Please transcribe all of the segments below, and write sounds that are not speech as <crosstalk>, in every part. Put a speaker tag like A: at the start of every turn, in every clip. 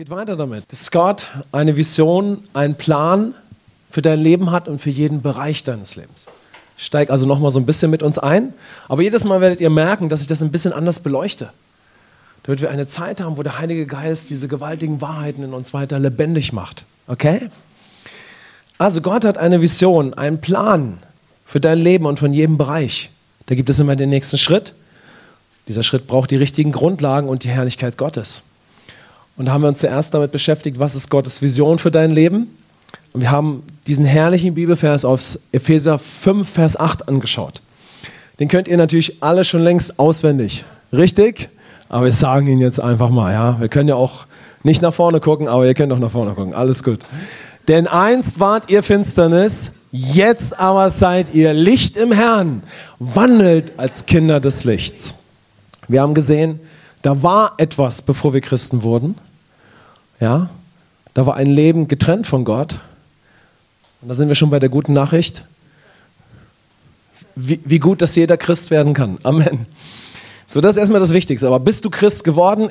A: geht weiter damit. Dass Gott eine Vision, einen Plan für dein Leben hat und für jeden Bereich deines Lebens. Ich steige also nochmal so ein bisschen mit uns ein. Aber jedes Mal werdet ihr merken, dass ich das ein bisschen anders beleuchte. Damit wir eine Zeit haben, wo der Heilige Geist diese gewaltigen Wahrheiten in uns weiter lebendig macht. Okay? Also Gott hat eine Vision, einen Plan für dein Leben und von jedem Bereich. Da gibt es immer den nächsten Schritt. Dieser Schritt braucht die richtigen Grundlagen und die Herrlichkeit Gottes. Und da haben wir uns zuerst damit beschäftigt, was ist Gottes Vision für dein Leben. Und wir haben diesen herrlichen Bibelvers aus Epheser 5, Vers 8 angeschaut. Den könnt ihr natürlich alle schon längst auswendig. Richtig? Aber wir sagen ihn jetzt einfach mal. Ja? Wir können ja auch nicht nach vorne gucken, aber ihr könnt auch nach vorne gucken. Alles gut. Denn einst wart ihr Finsternis, jetzt aber seid ihr Licht im Herrn. Wandelt als Kinder des Lichts. Wir haben gesehen, da war etwas, bevor wir Christen wurden. Ja, da war ein Leben getrennt von Gott. Und da sind wir schon bei der guten Nachricht. Wie, wie gut, dass jeder Christ werden kann. Amen. So, das ist erstmal das Wichtigste. Aber bist du Christ geworden,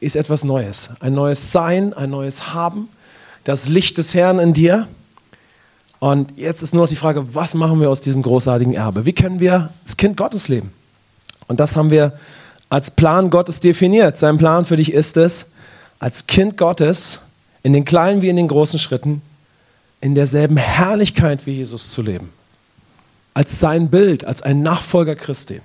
A: ist etwas Neues. Ein neues Sein, ein neues Haben. Das Licht des Herrn in dir. Und jetzt ist nur noch die Frage, was machen wir aus diesem großartigen Erbe? Wie können wir als Kind Gottes leben? Und das haben wir als Plan Gottes definiert. Sein Plan für dich ist es, als Kind Gottes in den kleinen wie in den großen Schritten in derselben Herrlichkeit wie Jesus zu leben. Als sein Bild, als ein Nachfolger Christi.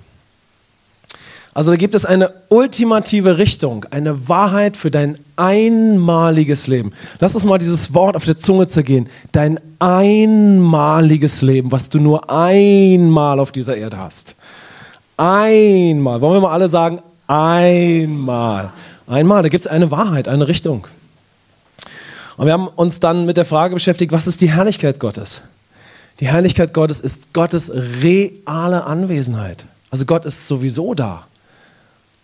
A: Also da gibt es eine ultimative Richtung, eine Wahrheit für dein einmaliges Leben. Lass uns mal dieses Wort auf der Zunge zergehen. Dein einmaliges Leben, was du nur einmal auf dieser Erde hast. Einmal. Wollen wir mal alle sagen, einmal. Einmal, da gibt es eine Wahrheit, eine Richtung. Und wir haben uns dann mit der Frage beschäftigt, was ist die Herrlichkeit Gottes? Die Herrlichkeit Gottes ist Gottes reale Anwesenheit. Also Gott ist sowieso da.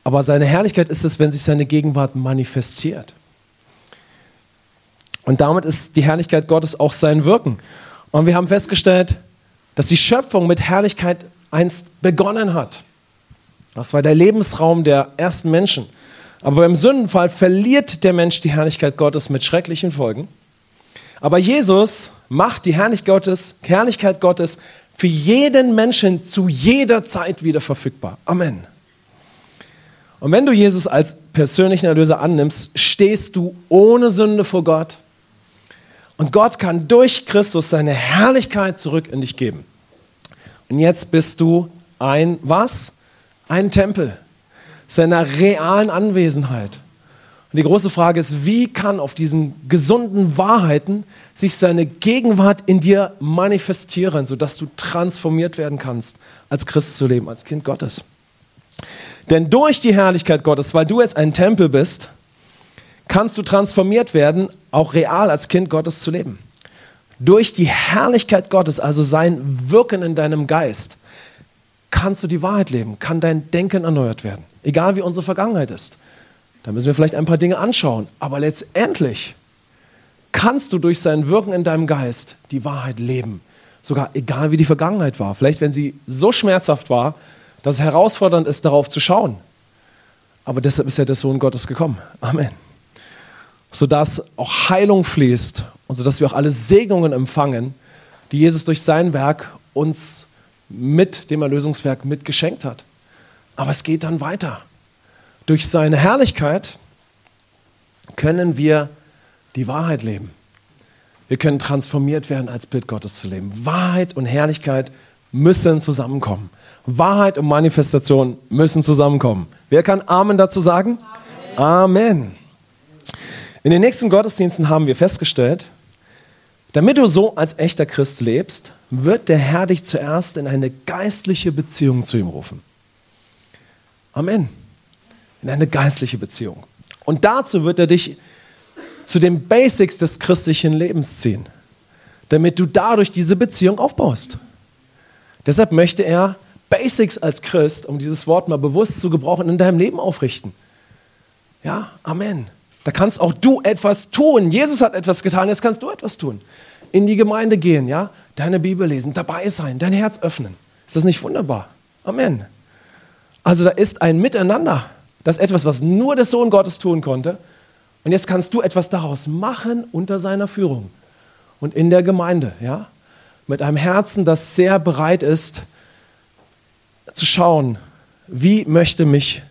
A: Aber seine Herrlichkeit ist es, wenn sich seine Gegenwart manifestiert. Und damit ist die Herrlichkeit Gottes auch sein Wirken. Und wir haben festgestellt, dass die Schöpfung mit Herrlichkeit einst begonnen hat. Das war der Lebensraum der ersten Menschen. Aber beim Sündenfall verliert der Mensch die Herrlichkeit Gottes mit schrecklichen Folgen. Aber Jesus macht die Herrlichkeit Gottes, Herrlichkeit Gottes für jeden Menschen zu jeder Zeit wieder verfügbar. Amen. Und wenn du Jesus als persönlichen Erlöser annimmst, stehst du ohne Sünde vor Gott. Und Gott kann durch Christus seine Herrlichkeit zurück in dich geben. Und jetzt bist du ein was? Ein Tempel seiner realen Anwesenheit. Und die große Frage ist, wie kann auf diesen gesunden Wahrheiten sich seine Gegenwart in dir manifestieren, sodass du transformiert werden kannst, als Christ zu leben, als Kind Gottes. Denn durch die Herrlichkeit Gottes, weil du jetzt ein Tempel bist, kannst du transformiert werden, auch real als Kind Gottes zu leben. Durch die Herrlichkeit Gottes, also sein Wirken in deinem Geist, kannst du die Wahrheit leben, kann dein Denken erneuert werden. Egal wie unsere Vergangenheit ist. Da müssen wir vielleicht ein paar Dinge anschauen. Aber letztendlich kannst du durch sein Wirken in deinem Geist die Wahrheit leben. Sogar egal wie die Vergangenheit war. Vielleicht wenn sie so schmerzhaft war, dass es herausfordernd ist, darauf zu schauen. Aber deshalb ist ja der Sohn Gottes gekommen. Amen. Sodass auch Heilung fließt und sodass wir auch alle Segnungen empfangen, die Jesus durch sein Werk uns mit dem Erlösungswerk mitgeschenkt hat. Aber es geht dann weiter. Durch seine Herrlichkeit können wir die Wahrheit leben. Wir können transformiert werden, als Bild Gottes zu leben. Wahrheit und Herrlichkeit müssen zusammenkommen. Wahrheit und Manifestation müssen zusammenkommen. Wer kann Amen dazu sagen? Amen. Amen. In den nächsten Gottesdiensten haben wir festgestellt, damit du so als echter Christ lebst, wird der Herr dich zuerst in eine geistliche Beziehung zu ihm rufen. Amen. In eine geistliche Beziehung. Und dazu wird er dich zu den Basics des christlichen Lebens ziehen, damit du dadurch diese Beziehung aufbaust. Deshalb möchte er Basics als Christ, um dieses Wort mal bewusst zu gebrauchen, in deinem Leben aufrichten. Ja, Amen. Da kannst auch du etwas tun. Jesus hat etwas getan, jetzt kannst du etwas tun. In die Gemeinde gehen, ja, deine Bibel lesen, dabei sein, dein Herz öffnen. Ist das nicht wunderbar? Amen. Also da ist ein Miteinander. Das ist etwas, was nur der Sohn Gottes tun konnte. Und jetzt kannst du etwas daraus machen unter seiner Führung und in der Gemeinde, ja? Mit einem Herzen, das sehr bereit ist, zu schauen, wie möchte mich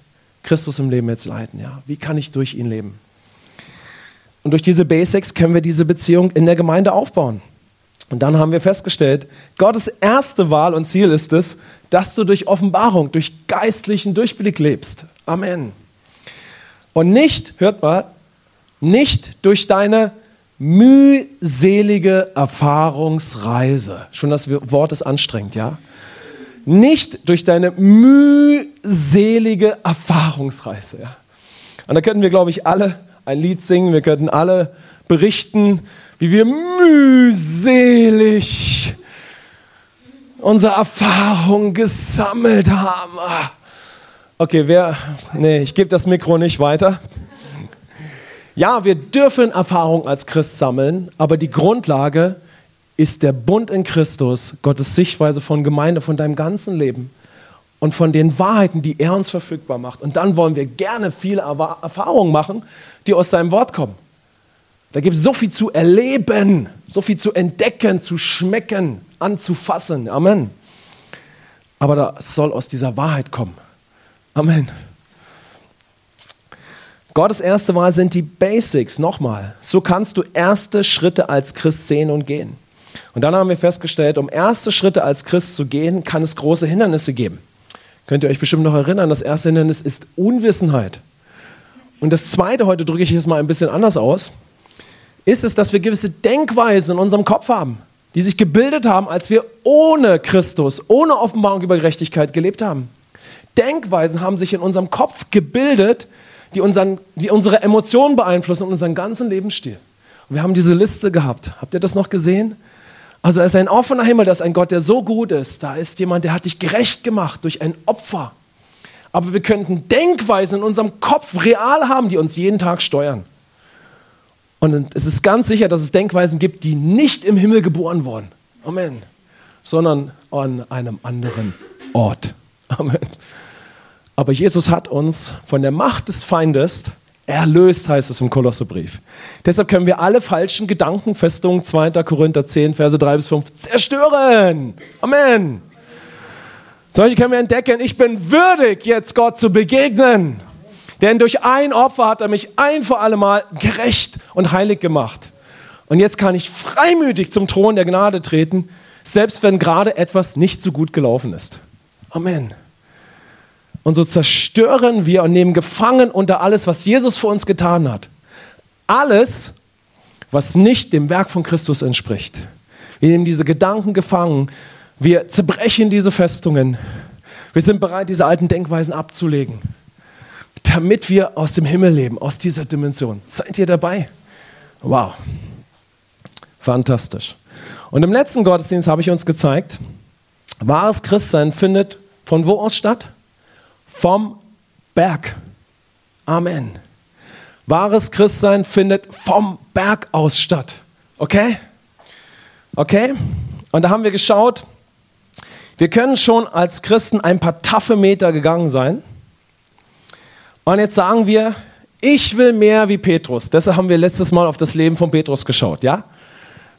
A: Christus im Leben jetzt leiten, ja? Wie kann ich durch ihn leben? Und durch diese Basics können wir diese Beziehung in der Gemeinde aufbauen. Und dann haben wir festgestellt, Gottes erste Wahl und Ziel ist es, dass du durch Offenbarung, durch geistlichen Durchblick lebst. Amen. Und nicht, hört mal, nicht durch deine mühselige Erfahrungsreise. Schon das Wort ist anstrengend, ja? Nicht durch deine mühselige Erfahrungsreise, ja? Und da könnten wir, glaube ich, alle ein Lied singen, wir könnten alle berichten, wie wir mühselig unsere Erfahrung gesammelt haben. Okay, wer, nee, ich gebe das Mikro nicht weiter. Ja, wir dürfen Erfahrung als Christ sammeln, aber die Grundlage ist der Bund in Christus, Gottes Sichtweise von Gemeinde, von deinem ganzen Leben und von den Wahrheiten, die er uns verfügbar macht. Und dann wollen wir gerne viele Erfahrungen machen, die aus seinem Wort kommen. Da gibt es so viel zu erleben, so viel zu entdecken, zu schmecken, anzufassen. Amen. Aber das soll aus dieser Wahrheit kommen. Amen. Gottes erste Wahl sind die Basics. Nochmal, so kannst du erste Schritte als Christ sehen und gehen. Und dann haben wir festgestellt, um erste Schritte als Christ zu gehen, kann es große Hindernisse geben. Könnt ihr euch bestimmt noch erinnern, das erste Hindernis ist Unwissenheit. Und das zweite, heute drücke ich es mal ein bisschen anders aus, ist es, dass wir gewisse Denkweisen in unserem Kopf haben, die sich gebildet haben, als wir ohne Christus, ohne Offenbarung über Gerechtigkeit gelebt haben. Denkweisen haben sich in unserem Kopf gebildet, die, unseren, die unsere Emotionen beeinflussen und unseren ganzen Lebensstil. Und wir haben diese Liste gehabt. Habt ihr das noch gesehen? Also da ist ein offener Himmel, da ist ein Gott, der so gut ist. Da ist jemand, der hat dich gerecht gemacht durch ein Opfer. Aber wir könnten Denkweisen in unserem Kopf real haben, die uns jeden Tag steuern. Und es ist ganz sicher, dass es Denkweisen gibt, die nicht im Himmel geboren wurden. Amen. Sondern an einem anderen Ort. Amen. Aber Jesus hat uns von der Macht des Feindes erlöst, heißt es im Kolossebrief. Deshalb können wir alle falschen Gedankenfestungen 2. Korinther 10, Verse 3 bis 5 zerstören. Amen. Beispiel können wir entdecken, ich bin würdig, jetzt Gott zu begegnen. Denn durch ein Opfer hat er mich ein für alle Mal gerecht und heilig gemacht. Und jetzt kann ich freimütig zum Thron der Gnade treten, selbst wenn gerade etwas nicht so gut gelaufen ist. Amen. Und so zerstören wir und nehmen gefangen unter alles, was Jesus für uns getan hat. Alles, was nicht dem Werk von Christus entspricht. Wir nehmen diese Gedanken gefangen. Wir zerbrechen diese Festungen. Wir sind bereit, diese alten Denkweisen abzulegen, damit wir aus dem Himmel leben, aus dieser Dimension. Seid ihr dabei? Wow. Fantastisch. Und im letzten Gottesdienst habe ich uns gezeigt, wahres Christsein findet von wo aus statt? Vom Berg. Amen. Wahres Christsein findet vom Berg aus statt. Okay? Okay? Und da haben wir geschaut, wir können schon als Christen ein paar taffe Meter gegangen sein. Und jetzt sagen wir, ich will mehr wie Petrus. Deshalb haben wir letztes Mal auf das Leben von Petrus geschaut, ja?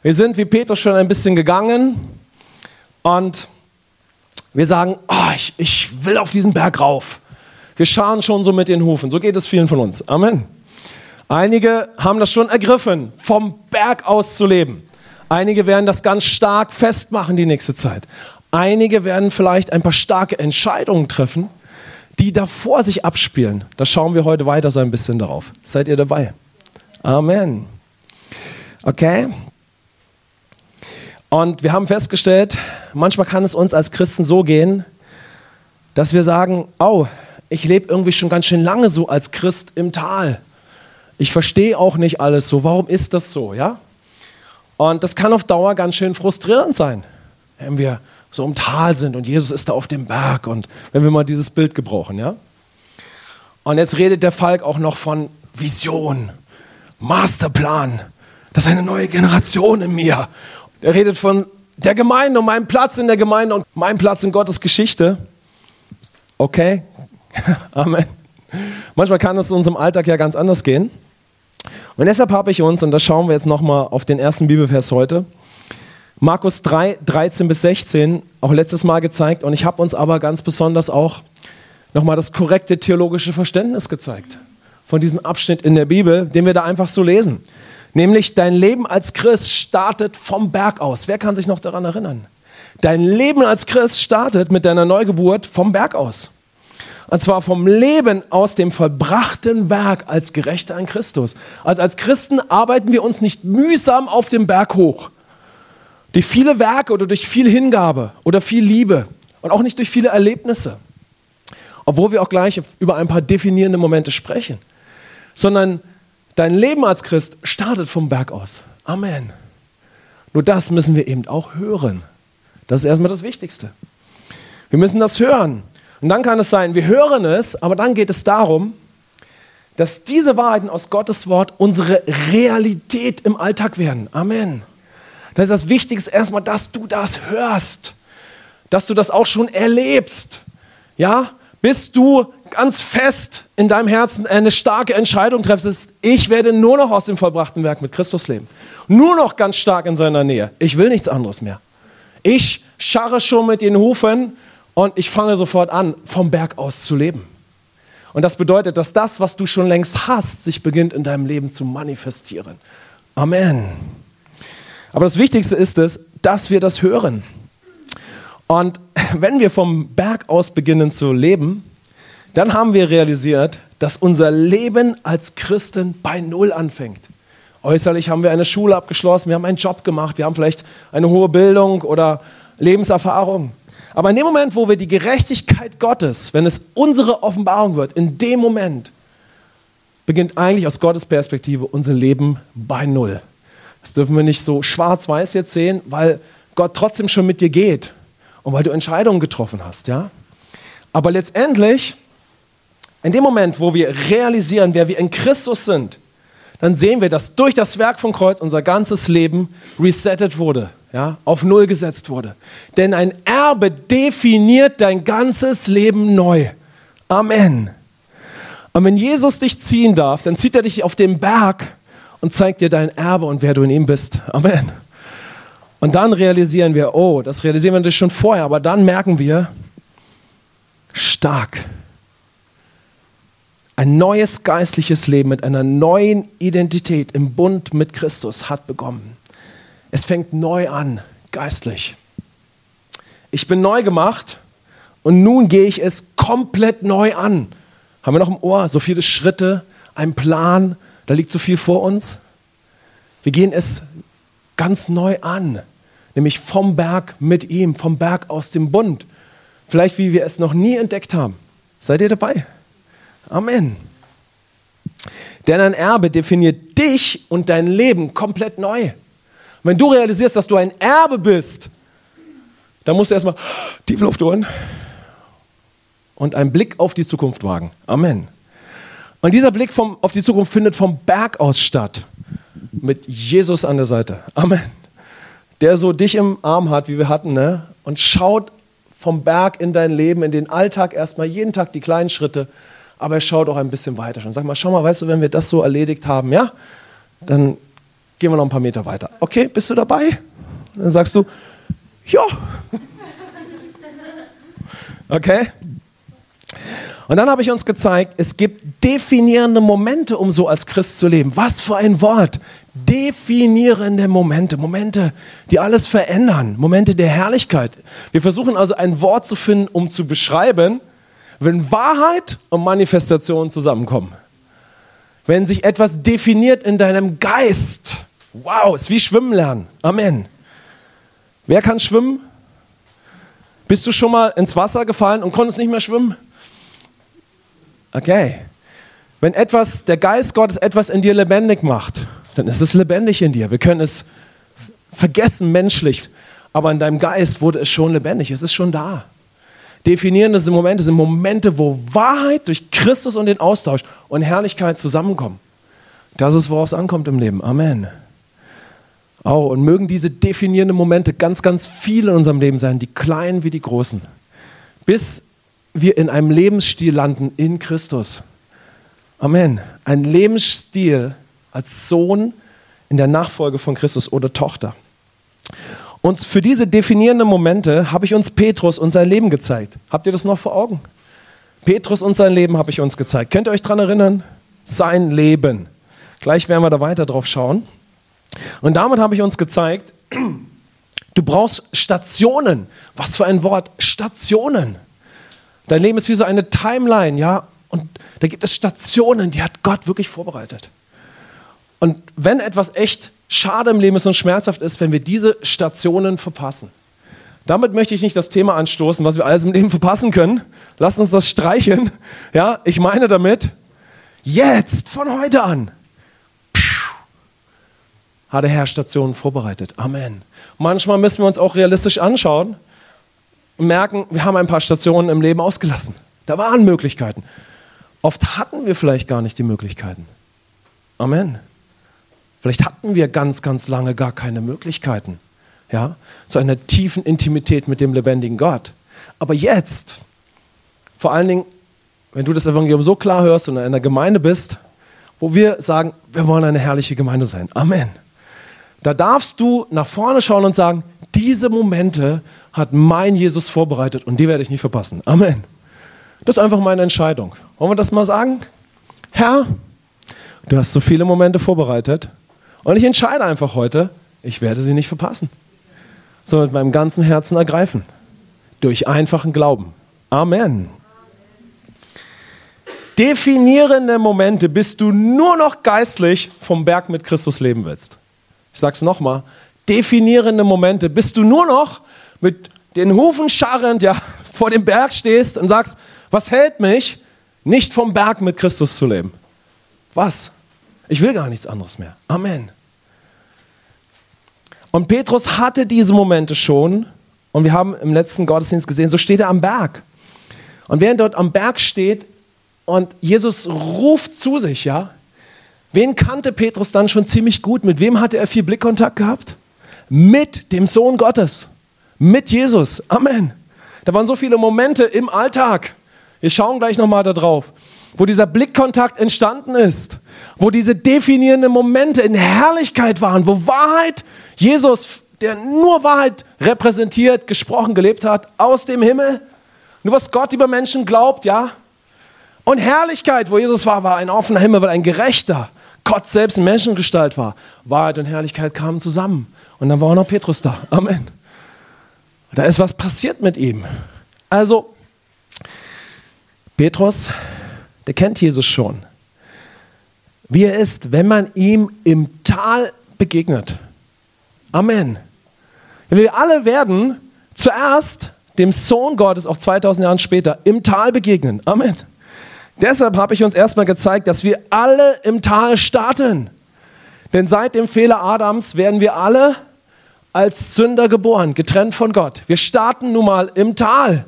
A: Wir sind wie Petrus schon ein bisschen gegangen und wir sagen, oh, ich, ich will auf diesen Berg rauf. Wir scharen schon so mit den Hufen. So geht es vielen von uns. Amen. Einige haben das schon ergriffen, vom Berg aus zu leben. Einige werden das ganz stark festmachen die nächste Zeit. Einige werden vielleicht ein paar starke Entscheidungen treffen, die davor sich abspielen. Da schauen wir heute weiter so ein bisschen darauf. Seid ihr dabei? Amen. Okay? Und wir haben festgestellt, manchmal kann es uns als Christen so gehen, dass wir sagen, oh, ich lebe irgendwie schon ganz schön lange so als Christ im Tal. Ich verstehe auch nicht alles so. Warum ist das so, ja? Und das kann auf Dauer ganz schön frustrierend sein, wenn wir so im Tal sind und Jesus ist da auf dem Berg und wenn wir mal dieses Bild gebrauchen, ja? Und jetzt redet der Falk auch noch von Vision, Masterplan. Das ist eine neue Generation in mir. Er redet von der Gemeinde und meinem Platz in der Gemeinde und meinem Platz in Gottes Geschichte. Okay, <laughs> Amen. Manchmal kann es in unserem Alltag ja ganz anders gehen. Und deshalb habe ich uns, und da schauen wir jetzt nochmal auf den ersten Bibelvers heute, Markus 3, 13 bis 16, auch letztes Mal gezeigt. Und ich habe uns aber ganz besonders auch nochmal das korrekte theologische Verständnis gezeigt von diesem Abschnitt in der Bibel, den wir da einfach so lesen. Nämlich, dein Leben als Christ startet vom Berg aus. Wer kann sich noch daran erinnern? Dein Leben als Christ startet mit deiner Neugeburt vom Berg aus. Und zwar vom Leben aus dem vollbrachten Werk als Gerechter in Christus. Also als Christen arbeiten wir uns nicht mühsam auf dem Berg hoch. Durch viele Werke oder durch viel Hingabe oder viel Liebe und auch nicht durch viele Erlebnisse. Obwohl wir auch gleich über ein paar definierende Momente sprechen. Sondern dein Leben als Christ startet vom Berg aus. Amen. Nur das müssen wir eben auch hören. Das ist erstmal das Wichtigste. Wir müssen das hören. Und dann kann es sein, wir hören es, aber dann geht es darum, dass diese Wahrheiten aus Gottes Wort unsere Realität im Alltag werden. Amen. Das ist das Wichtigste erstmal, dass du das hörst, dass du das auch schon erlebst. Ja, bis du ganz fest in deinem Herzen eine starke Entscheidung treffst, ist, ich werde nur noch aus dem vollbrachten Werk mit Christus leben. Nur noch ganz stark in seiner Nähe. Ich will nichts anderes mehr. Ich scharre schon mit den Hufen und ich fange sofort an, vom Berg aus zu leben. Und das bedeutet, dass das, was du schon längst hast, sich beginnt in deinem Leben zu manifestieren. Amen. Aber das Wichtigste ist es, dass wir das hören. Und wenn wir vom Berg aus beginnen zu leben, dann haben wir realisiert, dass unser Leben als Christen bei Null anfängt. Äußerlich haben wir eine Schule abgeschlossen, wir haben einen Job gemacht, wir haben vielleicht eine hohe Bildung oder Lebenserfahrung. Aber in dem Moment, wo wir die Gerechtigkeit Gottes, wenn es unsere Offenbarung wird, in dem Moment beginnt eigentlich aus Gottes Perspektive unser Leben bei Null. Das dürfen wir nicht so schwarz-weiß jetzt sehen, weil Gott trotzdem schon mit dir geht und weil du Entscheidungen getroffen hast, ja? Aber letztendlich, in dem Moment, wo wir realisieren, wer wir in Christus sind, dann sehen wir, dass durch das Werk vom Kreuz unser ganzes Leben resettet wurde ja, auf Null gesetzt wurde. Denn ein Erbe definiert dein ganzes Leben neu. Amen. Und wenn Jesus dich ziehen darf, dann zieht er dich auf den Berg und zeigt dir dein Erbe und wer du in ihm bist. Amen. Und dann realisieren wir, oh, das realisieren wir natürlich schon vorher, aber dann merken wir, stark. Ein neues geistliches Leben mit einer neuen Identität im Bund mit Christus hat begonnen. Es fängt neu an, geistlich. Ich bin neu gemacht und nun gehe ich es komplett neu an. Haben wir noch im Ohr so viele Schritte, ein Plan, da liegt so viel vor uns. Wir gehen es ganz neu an, nämlich vom Berg mit ihm, vom Berg aus dem Bund. Vielleicht wie wir es noch nie entdeckt haben. Seid ihr dabei? Amen. Denn ein Erbe definiert dich und dein Leben komplett neu wenn du realisierst, dass du ein Erbe bist, dann musst du erstmal tief Luft holen und einen Blick auf die Zukunft wagen. Amen. Und dieser Blick vom, auf die Zukunft findet vom Berg aus statt. Mit Jesus an der Seite. Amen. Der so dich im Arm hat, wie wir hatten, ne? und schaut vom Berg in dein Leben, in den Alltag erstmal jeden Tag die kleinen Schritte, aber er schaut auch ein bisschen weiter schon. Sag mal, schau mal, weißt du, wenn wir das so erledigt haben, ja, dann Gehen wir noch ein paar Meter weiter. Okay, bist du dabei? Dann sagst du, ja. Okay? Und dann habe ich uns gezeigt, es gibt definierende Momente, um so als Christ zu leben. Was für ein Wort. Definierende Momente. Momente, die alles verändern. Momente der Herrlichkeit. Wir versuchen also ein Wort zu finden, um zu beschreiben, wenn Wahrheit und Manifestation zusammenkommen. Wenn sich etwas definiert in deinem Geist. Wow, ist wie Schwimmen lernen. Amen. Wer kann schwimmen? Bist du schon mal ins Wasser gefallen und konntest nicht mehr schwimmen? Okay. Wenn etwas, der Geist Gottes etwas in dir lebendig macht, dann ist es lebendig in dir. Wir können es vergessen menschlich, aber in deinem Geist wurde es schon lebendig. Es ist schon da. Definierende Momente sind Momente, wo Wahrheit durch Christus und den Austausch und Herrlichkeit zusammenkommen. Das ist, worauf es ankommt im Leben. Amen. Oh, und mögen diese definierenden Momente ganz, ganz viele in unserem Leben sein, die kleinen wie die großen, bis wir in einem Lebensstil landen in Christus. Amen. Ein Lebensstil als Sohn in der Nachfolge von Christus oder Tochter. Und für diese definierenden Momente habe ich uns Petrus und sein Leben gezeigt. Habt ihr das noch vor Augen? Petrus und sein Leben habe ich uns gezeigt. Könnt ihr euch daran erinnern? Sein Leben. Gleich werden wir da weiter drauf schauen. Und damit habe ich uns gezeigt, du brauchst Stationen. Was für ein Wort? Stationen. Dein Leben ist wie so eine Timeline, ja? Und da gibt es Stationen, die hat Gott wirklich vorbereitet. Und wenn etwas echt schade im Leben ist und schmerzhaft ist, wenn wir diese Stationen verpassen. Damit möchte ich nicht das Thema anstoßen, was wir alles im Leben verpassen können. Lasst uns das streichen. Ja, ich meine damit, jetzt, von heute an, hat der Herr Stationen vorbereitet. Amen. Manchmal müssen wir uns auch realistisch anschauen und merken, wir haben ein paar Stationen im Leben ausgelassen. Da waren Möglichkeiten. Oft hatten wir vielleicht gar nicht die Möglichkeiten. Amen. Vielleicht hatten wir ganz, ganz lange gar keine Möglichkeiten, ja, zu einer tiefen Intimität mit dem lebendigen Gott. Aber jetzt, vor allen Dingen, wenn du das Evangelium so klar hörst und in einer Gemeinde bist, wo wir sagen, wir wollen eine herrliche Gemeinde sein. Amen. Da darfst du nach vorne schauen und sagen, diese Momente hat mein Jesus vorbereitet und die werde ich nicht verpassen. Amen. Das ist einfach meine Entscheidung. Wollen wir das mal sagen? Herr, du hast so viele Momente vorbereitet und ich entscheide einfach heute, ich werde sie nicht verpassen, sondern mit meinem ganzen Herzen ergreifen. Durch einfachen Glauben. Amen. Definierende Momente, bis du nur noch geistlich vom Berg mit Christus leben willst. Ich sage es nochmal. Definierende Momente, bis du nur noch mit den Hufen scharrend ja, vor dem Berg stehst und sagst, was hält mich, nicht vom Berg mit Christus zu leben? Was? Ich will gar nichts anderes mehr. Amen. Und Petrus hatte diese Momente schon. Und wir haben im letzten Gottesdienst gesehen, so steht er am Berg. Und während dort am Berg steht und Jesus ruft zu sich, ja, wen kannte Petrus dann schon ziemlich gut? Mit wem hatte er viel Blickkontakt gehabt? Mit dem Sohn Gottes, mit Jesus. Amen. Da waren so viele Momente im Alltag. Wir schauen gleich nochmal da drauf wo dieser Blickkontakt entstanden ist, wo diese definierenden Momente in Herrlichkeit waren, wo Wahrheit, Jesus, der nur Wahrheit repräsentiert, gesprochen, gelebt hat, aus dem Himmel, nur was Gott über Menschen glaubt, ja. Und Herrlichkeit, wo Jesus war, war ein offener Himmel, weil ein Gerechter, Gott selbst in Menschengestalt war. Wahrheit und Herrlichkeit kamen zusammen. Und dann war auch noch Petrus da. Amen. Da ist was passiert mit ihm. Also, Petrus der kennt Jesus schon. Wie er ist, wenn man ihm im Tal begegnet. Amen. Wir alle werden zuerst dem Sohn Gottes, auch 2000 Jahre später, im Tal begegnen. Amen. Deshalb habe ich uns erstmal gezeigt, dass wir alle im Tal starten. Denn seit dem Fehler Adams werden wir alle als Sünder geboren, getrennt von Gott. Wir starten nun mal im Tal.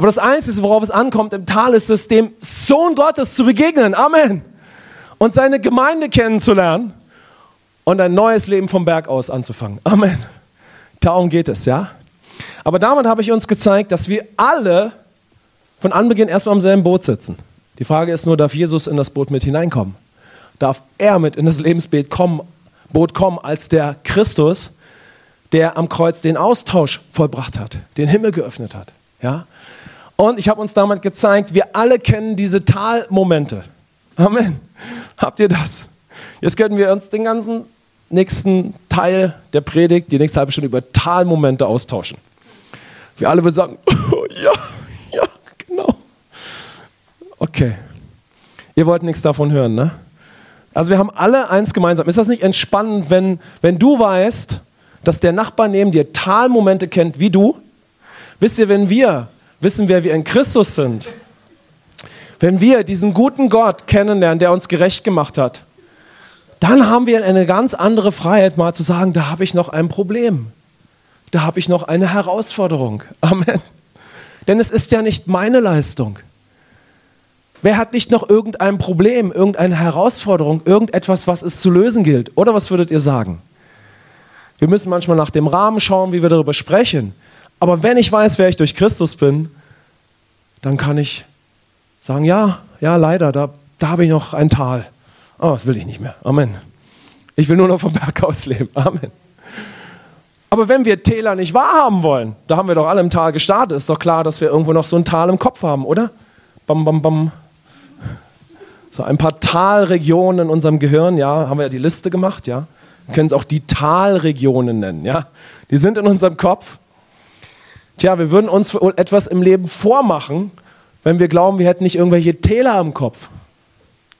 A: Aber das Einzige, worauf es ankommt im Tal, ist es, dem Sohn Gottes zu begegnen. Amen. Und seine Gemeinde kennenzulernen und ein neues Leben vom Berg aus anzufangen. Amen. Darum geht es, ja. Aber damit habe ich uns gezeigt, dass wir alle von Anbeginn erstmal am selben Boot sitzen. Die Frage ist nur, darf Jesus in das Boot mit hineinkommen? Darf er mit in das Lebensboot kommen, Boot kommen als der Christus, der am Kreuz den Austausch vollbracht hat, den Himmel geöffnet hat? Ja? Und ich habe uns damit gezeigt, wir alle kennen diese Talmomente. Amen. Habt ihr das? Jetzt könnten wir uns den ganzen nächsten Teil der Predigt, die nächste halbe Stunde über Talmomente austauschen. Wir alle würden sagen, <laughs> ja, ja, genau. Okay. Ihr wollt nichts davon hören, ne? Also wir haben alle eins gemeinsam. Ist das nicht entspannend, wenn, wenn du weißt, dass der Nachbar neben dir Talmomente kennt wie du? Wisst ihr, wenn wir wissen, wer wir in Christus sind, wenn wir diesen guten Gott kennenlernen, der uns gerecht gemacht hat, dann haben wir eine ganz andere Freiheit, mal zu sagen, da habe ich noch ein Problem. Da habe ich noch eine Herausforderung. <laughs> Amen. Denn es ist ja nicht meine Leistung. Wer hat nicht noch irgendein Problem, irgendeine Herausforderung, irgendetwas, was es zu lösen gilt? Oder was würdet ihr sagen? Wir müssen manchmal nach dem Rahmen schauen, wie wir darüber sprechen. Aber wenn ich weiß, wer ich durch Christus bin, dann kann ich sagen, ja, ja, leider, da, da habe ich noch ein Tal. Oh, das will ich nicht mehr. Amen. Ich will nur noch vom Berg aus leben. <laughs> Amen. Aber wenn wir Täler nicht wahrhaben wollen, da haben wir doch alle im Tal gestartet, ist doch klar, dass wir irgendwo noch so ein Tal im Kopf haben, oder? Bam, bam, bam. So ein paar Talregionen in unserem Gehirn, ja, haben wir ja die Liste gemacht, ja. Wir können es auch die Talregionen nennen, ja. Die sind in unserem Kopf. Tja, wir würden uns etwas im Leben vormachen, wenn wir glauben, wir hätten nicht irgendwelche Täler im Kopf.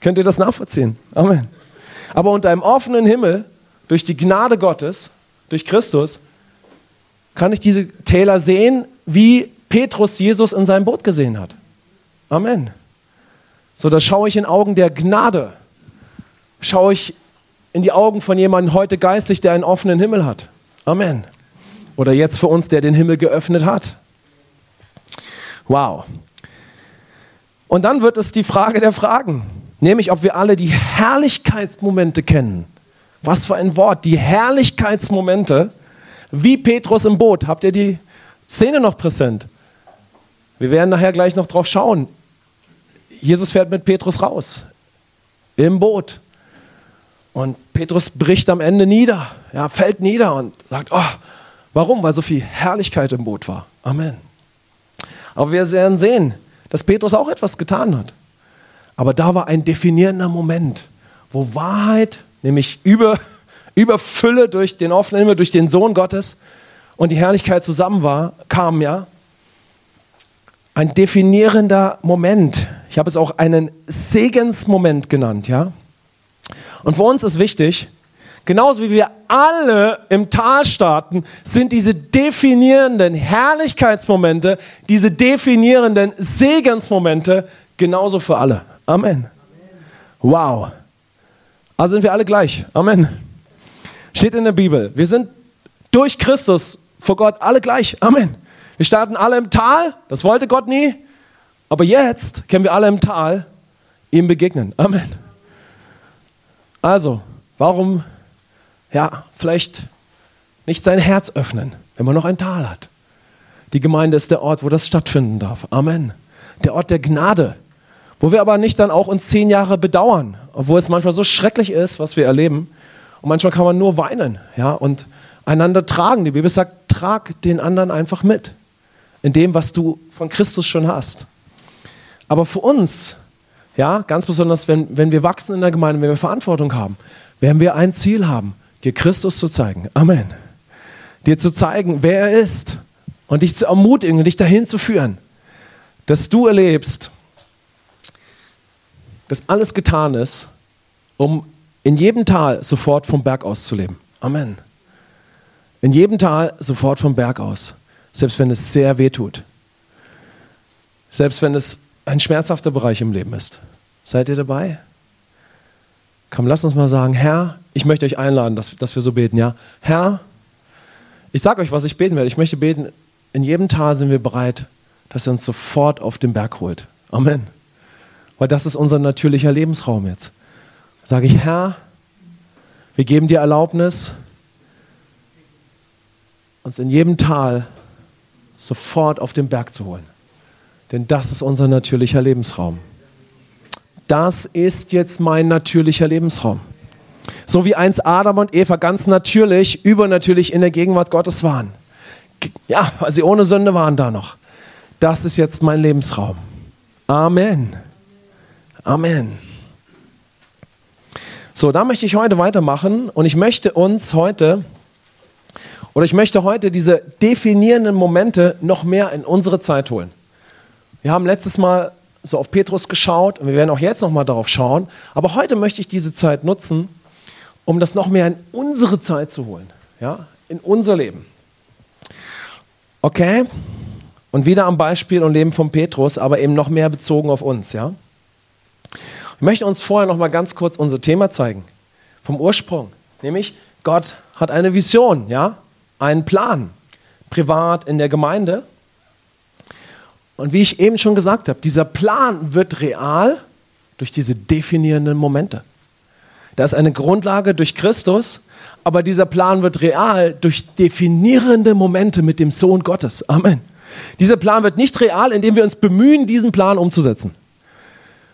A: Könnt ihr das nachvollziehen? Amen. Aber unter einem offenen Himmel, durch die Gnade Gottes, durch Christus, kann ich diese Täler sehen, wie Petrus Jesus in seinem Boot gesehen hat. Amen. So, da schaue ich in Augen der Gnade. Schaue ich in die Augen von jemandem heute geistig, der einen offenen Himmel hat. Amen. Oder jetzt für uns, der den Himmel geöffnet hat. Wow. Und dann wird es die Frage der Fragen, nämlich ob wir alle die Herrlichkeitsmomente kennen. Was für ein Wort, die Herrlichkeitsmomente, wie Petrus im Boot. Habt ihr die Szene noch präsent? Wir werden nachher gleich noch drauf schauen. Jesus fährt mit Petrus raus im Boot. Und Petrus bricht am Ende nieder, ja, fällt nieder und sagt, oh, warum? Weil so viel Herrlichkeit im Boot war. Amen. Aber wir werden sehen, dass Petrus auch etwas getan hat. Aber da war ein definierender Moment, wo Wahrheit, nämlich über, <laughs> Überfülle durch den offenen Himmel, durch den Sohn Gottes und die Herrlichkeit zusammen war, kam ja. Ein definierender Moment. Ich habe es auch einen Segensmoment genannt, ja. Und für uns ist wichtig, genauso wie wir alle im Tal starten, sind diese definierenden Herrlichkeitsmomente, diese definierenden Segensmomente genauso für alle. Amen. Wow. Also sind wir alle gleich. Amen. Steht in der Bibel. Wir sind durch Christus vor Gott alle gleich. Amen. Wir starten alle im Tal. Das wollte Gott nie. Aber jetzt können wir alle im Tal ihm begegnen. Amen. Also, warum, ja, vielleicht nicht sein Herz öffnen, wenn man noch ein Tal hat? Die Gemeinde ist der Ort, wo das stattfinden darf. Amen. Der Ort der Gnade. Wo wir aber nicht dann auch uns zehn Jahre bedauern, obwohl es manchmal so schrecklich ist, was wir erleben. Und manchmal kann man nur weinen, ja, und einander tragen. Die Bibel sagt, trag den anderen einfach mit. In dem, was du von Christus schon hast. Aber für uns ja, ganz besonders, wenn, wenn wir wachsen in der Gemeinde, wenn wir Verantwortung haben, werden wir ein Ziel haben, dir Christus zu zeigen. Amen. Dir zu zeigen, wer er ist und dich zu ermutigen und dich dahin zu führen, dass du erlebst, dass alles getan ist, um in jedem Tal sofort vom Berg aus zu leben. Amen. In jedem Tal sofort vom Berg aus. Selbst wenn es sehr weh tut. Selbst wenn es ein schmerzhafter Bereich im Leben ist. Seid ihr dabei? Komm, lass uns mal sagen, Herr, ich möchte euch einladen, dass, dass wir so beten, ja? Herr, ich sage euch, was ich beten werde. Ich möchte beten, in jedem Tal sind wir bereit, dass er uns sofort auf den Berg holt. Amen. Weil das ist unser natürlicher Lebensraum jetzt. Sage ich, Herr, wir geben dir Erlaubnis, uns in jedem Tal sofort auf den Berg zu holen. Denn das ist unser natürlicher Lebensraum. Das ist jetzt mein natürlicher Lebensraum. So wie einst Adam und Eva ganz natürlich, übernatürlich in der Gegenwart Gottes waren. Ja, weil sie ohne Sünde waren da noch. Das ist jetzt mein Lebensraum. Amen. Amen. So, da möchte ich heute weitermachen und ich möchte uns heute, oder ich möchte heute diese definierenden Momente noch mehr in unsere Zeit holen. Wir haben letztes Mal so auf Petrus geschaut und wir werden auch jetzt noch mal darauf schauen. Aber heute möchte ich diese Zeit nutzen, um das noch mehr in unsere Zeit zu holen, ja, in unser Leben. Okay? Und wieder am Beispiel und Leben von Petrus, aber eben noch mehr bezogen auf uns, ja? Ich möchte uns vorher noch mal ganz kurz unser Thema zeigen, vom Ursprung, nämlich Gott hat eine Vision, ja, einen Plan, privat in der Gemeinde und wie ich eben schon gesagt habe, dieser Plan wird real durch diese definierenden Momente. Da ist eine Grundlage durch Christus, aber dieser Plan wird real durch definierende Momente mit dem Sohn Gottes. Amen. Dieser Plan wird nicht real, indem wir uns bemühen, diesen Plan umzusetzen,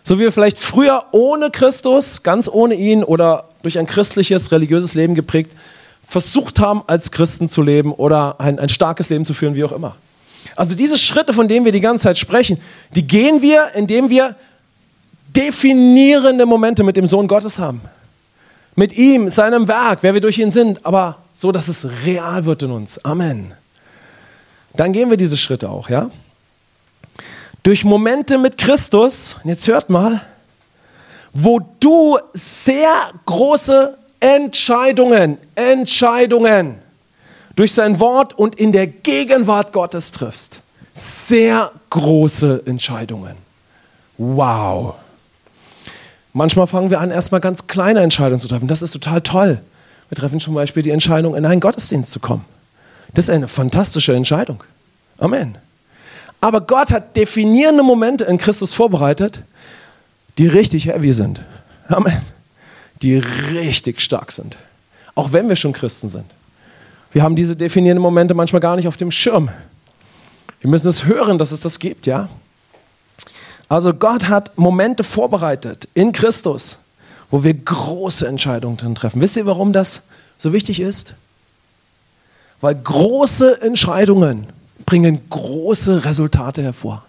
A: So wie wir vielleicht früher ohne Christus, ganz ohne ihn oder durch ein christliches, religiöses Leben geprägt, versucht haben, als Christen zu leben oder ein, ein starkes Leben zu führen, wie auch immer. Also diese Schritte, von denen wir die ganze Zeit sprechen, die gehen wir, indem wir definierende Momente mit dem Sohn Gottes haben. Mit ihm, seinem Werk, wer wir durch ihn sind, aber so, dass es real wird in uns. Amen. Dann gehen wir diese Schritte auch, ja? Durch Momente mit Christus, und jetzt hört mal, wo du sehr große Entscheidungen, Entscheidungen durch sein Wort und in der Gegenwart Gottes triffst. Sehr große Entscheidungen. Wow. Manchmal fangen wir an, erstmal ganz kleine Entscheidungen zu treffen. Das ist total toll. Wir treffen zum Beispiel die Entscheidung, in einen Gottesdienst zu kommen. Das ist eine fantastische Entscheidung. Amen. Aber Gott hat definierende Momente in Christus vorbereitet, die richtig heavy sind. Amen. Die richtig stark sind. Auch wenn wir schon Christen sind. Wir haben diese definierenden Momente manchmal gar nicht auf dem Schirm. Wir müssen es hören, dass es das gibt, ja? Also Gott hat Momente vorbereitet in Christus, wo wir große Entscheidungen treffen. Wisst ihr, warum das so wichtig ist? Weil große Entscheidungen bringen große Resultate hervor.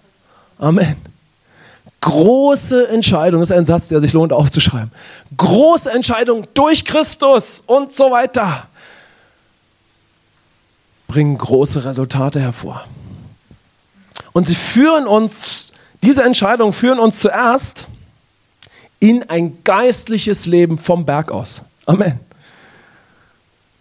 A: Amen. Große Entscheidung ist ein Satz, der sich lohnt aufzuschreiben. Große Entscheidung durch Christus und so weiter bringen große Resultate hervor. Und sie führen uns, diese Entscheidungen führen uns zuerst in ein geistliches Leben vom Berg aus. Amen.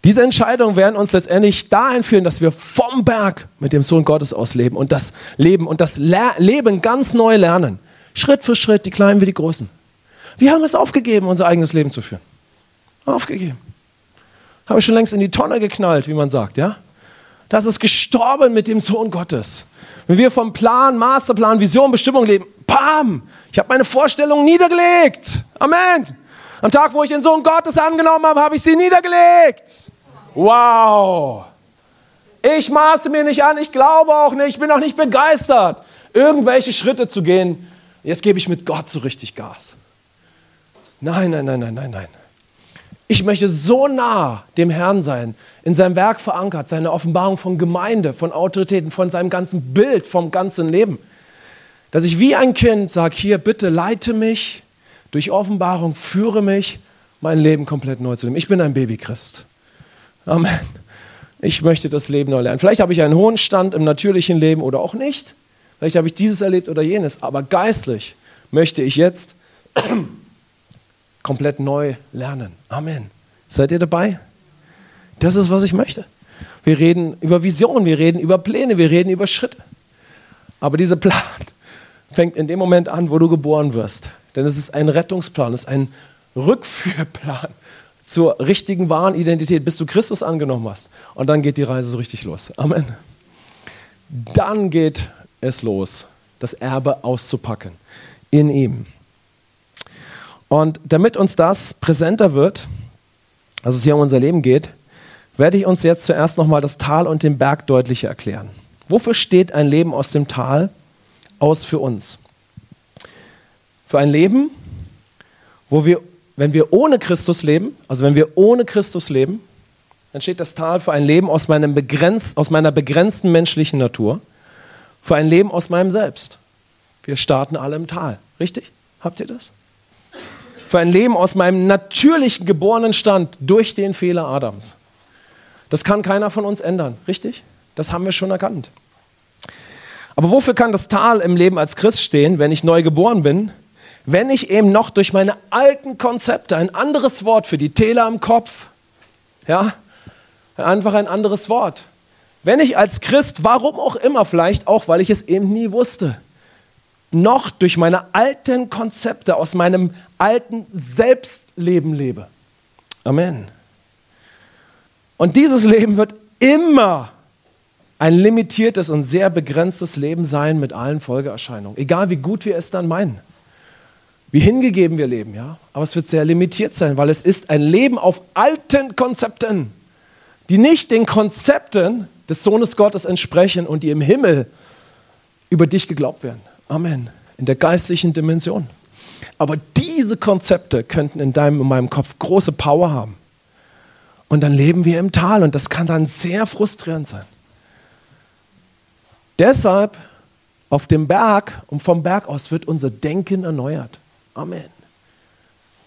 A: Diese Entscheidungen werden uns letztendlich dahin führen, dass wir vom Berg mit dem Sohn Gottes aus leben und das Leben und das Le Leben ganz neu lernen. Schritt für Schritt, die Kleinen wie die Großen. Wir haben es aufgegeben, unser eigenes Leben zu führen. Aufgegeben. Habe ich schon längst in die Tonne geknallt, wie man sagt, ja? Das ist gestorben mit dem Sohn Gottes. Wenn wir vom Plan, Masterplan, Vision, Bestimmung leben, bam, ich habe meine Vorstellungen niedergelegt. Amen. Am Tag, wo ich den Sohn Gottes angenommen habe, habe ich sie niedergelegt. Wow. Ich maße mir nicht an, ich glaube auch nicht, ich bin auch nicht begeistert, irgendwelche Schritte zu gehen. Jetzt gebe ich mit Gott so richtig Gas. Nein, nein, nein, nein, nein, nein. Ich möchte so nah dem Herrn sein, in seinem Werk verankert, seine Offenbarung von Gemeinde, von Autoritäten, von seinem ganzen Bild, vom ganzen Leben. Dass ich wie ein Kind sage, hier, bitte leite mich durch Offenbarung, führe mich, mein Leben komplett neu zu leben. Ich bin ein Babychrist. Amen. Ich möchte das Leben neu lernen. Vielleicht habe ich einen hohen Stand im natürlichen Leben oder auch nicht. Vielleicht habe ich dieses erlebt oder jenes. Aber geistlich möchte ich jetzt komplett neu lernen. Amen. Seid ihr dabei? Das ist, was ich möchte. Wir reden über Visionen, wir reden über Pläne, wir reden über Schritte. Aber dieser Plan <laughs> fängt in dem Moment an, wo du geboren wirst. Denn es ist ein Rettungsplan, es ist ein Rückführplan <laughs> zur richtigen wahren Identität, bis du Christus angenommen hast. Und dann geht die Reise so richtig los. Amen. Dann geht es los, das Erbe auszupacken in ihm. Und damit uns das präsenter wird, also es hier um unser Leben geht, werde ich uns jetzt zuerst nochmal das Tal und den Berg deutlicher erklären. Wofür steht ein Leben aus dem Tal aus für uns? Für ein Leben, wo wir wenn wir ohne Christus leben, also wenn wir ohne Christus leben, dann steht das Tal für ein Leben aus, meinem begrenzt, aus meiner begrenzten menschlichen Natur, für ein Leben aus meinem Selbst. Wir starten alle im Tal, richtig? Habt ihr das? Für ein Leben aus meinem natürlichen geborenen Stand durch den Fehler Adams. Das kann keiner von uns ändern, richtig? Das haben wir schon erkannt. Aber wofür kann das Tal im Leben als Christ stehen, wenn ich neu geboren bin? wenn ich eben noch durch meine alten Konzepte, ein anderes Wort für die Täler am Kopf, ja, einfach ein anderes Wort. Wenn ich als Christ, warum auch immer, vielleicht auch, weil ich es eben nie wusste, noch durch meine alten Konzepte aus meinem alten Selbstleben lebe. Amen. Und dieses Leben wird immer ein limitiertes und sehr begrenztes Leben sein mit allen Folgeerscheinungen, egal wie gut wir es dann meinen wie hingegeben wir leben, ja. Aber es wird sehr limitiert sein, weil es ist ein Leben auf alten Konzepten, die nicht den Konzepten des Sohnes Gottes entsprechen und die im Himmel über dich geglaubt werden. Amen. In der geistlichen Dimension. Aber diese Konzepte könnten in deinem und meinem Kopf große Power haben. Und dann leben wir im Tal und das kann dann sehr frustrierend sein. Deshalb auf dem Berg und vom Berg aus wird unser Denken erneuert. Amen.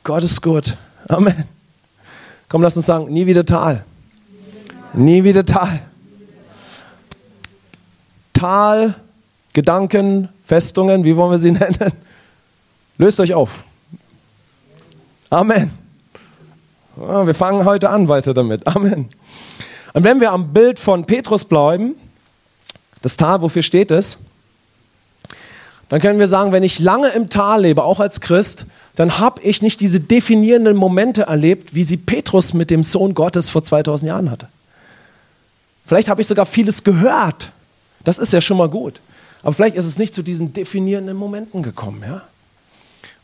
A: Gott ist gut. Amen. Komm, lass uns sagen, nie wieder Tal. Nie wieder Tal. Tal, Gedanken, Festungen, wie wollen wir sie <laughs> nennen? Löst euch auf. Amen. Wir fangen heute an weiter damit. Amen. Und wenn wir am Bild von Petrus bleiben, das Tal, wofür steht es? Dann können wir sagen, wenn ich lange im Tal lebe, auch als Christ, dann habe ich nicht diese definierenden Momente erlebt, wie sie Petrus mit dem Sohn Gottes vor 2000 Jahren hatte. Vielleicht habe ich sogar vieles gehört. Das ist ja schon mal gut. Aber vielleicht ist es nicht zu diesen definierenden Momenten gekommen. Ja?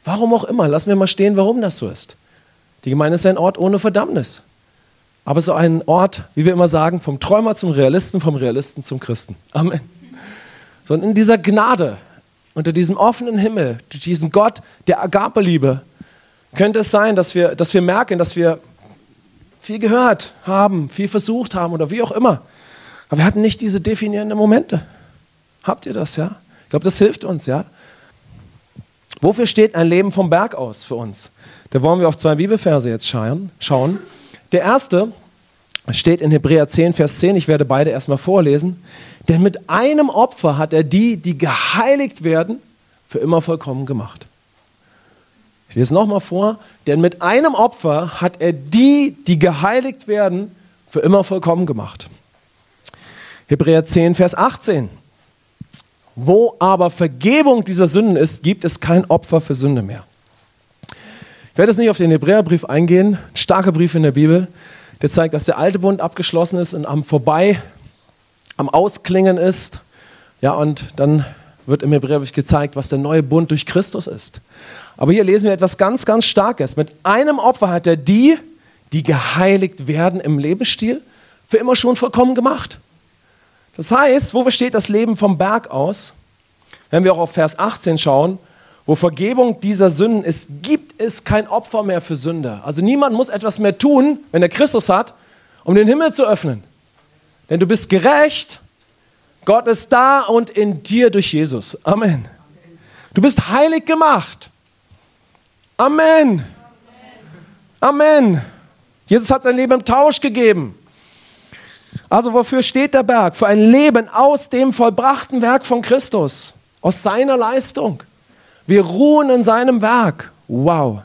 A: Warum auch immer, lassen wir mal stehen, warum das so ist. Die Gemeinde ist ein Ort ohne Verdammnis. Aber so ein Ort, wie wir immer sagen, vom Träumer zum Realisten, vom Realisten zum Christen. Amen. Sondern in dieser Gnade, unter diesem offenen Himmel, durch diesen Gott der Agape-Liebe, könnte es sein, dass wir, dass wir merken, dass wir viel gehört haben, viel versucht haben oder wie auch immer. Aber wir hatten nicht diese definierenden Momente. Habt ihr das, ja? Ich glaube, das hilft uns, ja? Wofür steht ein Leben vom Berg aus für uns? Da wollen wir auf zwei Bibelverse jetzt schauen. Der erste steht in Hebräer 10, Vers 10. Ich werde beide erstmal vorlesen. Denn mit einem Opfer hat er die, die geheiligt werden, für immer vollkommen gemacht. Ich lese es nochmal vor. Denn mit einem Opfer hat er die, die geheiligt werden, für immer vollkommen gemacht. Hebräer 10, Vers 18. Wo aber Vergebung dieser Sünden ist, gibt es kein Opfer für Sünde mehr. Ich werde jetzt nicht auf den Hebräerbrief eingehen, ein starker Brief in der Bibel, der zeigt, dass der alte Bund abgeschlossen ist und am Vorbei, am Ausklingen ist. Ja, und dann wird im Hebräerbrief gezeigt, was der neue Bund durch Christus ist. Aber hier lesen wir etwas ganz, ganz Starkes. Mit einem Opfer hat er die, die geheiligt werden im Lebensstil, für immer schon vollkommen gemacht. Das heißt, wo steht das Leben vom Berg aus? Wenn wir auch auf Vers 18 schauen, wo Vergebung dieser Sünden ist, gibt es kein Opfer mehr für Sünder. Also niemand muss etwas mehr tun, wenn er Christus hat, um den Himmel zu öffnen. Denn du bist gerecht, Gott ist da und in dir durch Jesus. Amen. Du bist heilig gemacht. Amen. Amen. Jesus hat sein Leben im Tausch gegeben. Also wofür steht der Berg? Für ein Leben aus dem vollbrachten Werk von Christus, aus seiner Leistung. Wir ruhen in seinem Werk. Wow.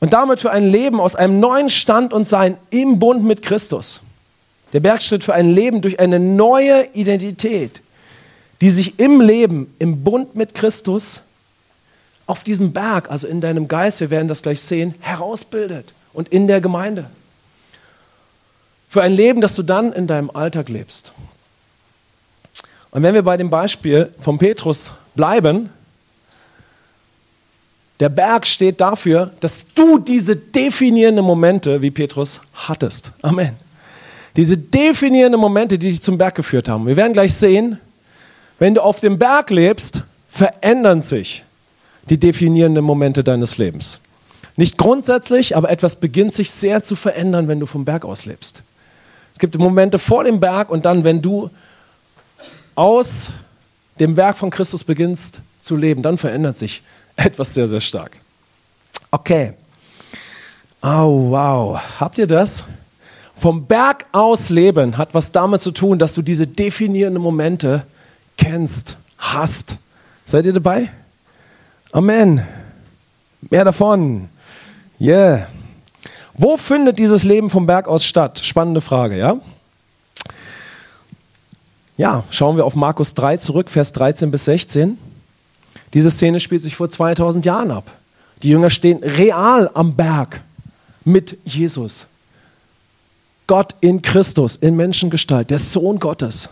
A: Und damit für ein Leben aus einem neuen Stand und Sein im Bund mit Christus. Der Berg steht für ein Leben durch eine neue Identität, die sich im Leben, im Bund mit Christus, auf diesem Berg, also in deinem Geist, wir werden das gleich sehen, herausbildet und in der Gemeinde. Für ein Leben, das du dann in deinem Alltag lebst. Und wenn wir bei dem Beispiel von Petrus bleiben, der Berg steht dafür, dass du diese definierenden Momente, wie Petrus, hattest. Amen. Diese definierenden Momente, die dich zum Berg geführt haben. Wir werden gleich sehen, wenn du auf dem Berg lebst, verändern sich die definierenden Momente deines Lebens. Nicht grundsätzlich, aber etwas beginnt sich sehr zu verändern, wenn du vom Berg aus lebst. Es gibt Momente vor dem Berg und dann, wenn du aus dem Werk von Christus beginnst zu leben, dann verändert sich etwas sehr, sehr stark. Okay. Oh, wow. Habt ihr das? Vom Berg aus leben hat was damit zu tun, dass du diese definierenden Momente kennst, hast. Seid ihr dabei? Amen. Mehr davon. Yeah. Wo findet dieses Leben vom Berg aus statt? Spannende Frage, ja? Ja, schauen wir auf Markus 3 zurück, Vers 13 bis 16. Diese Szene spielt sich vor 2000 Jahren ab. Die Jünger stehen real am Berg mit Jesus. Gott in Christus, in Menschengestalt, der Sohn Gottes.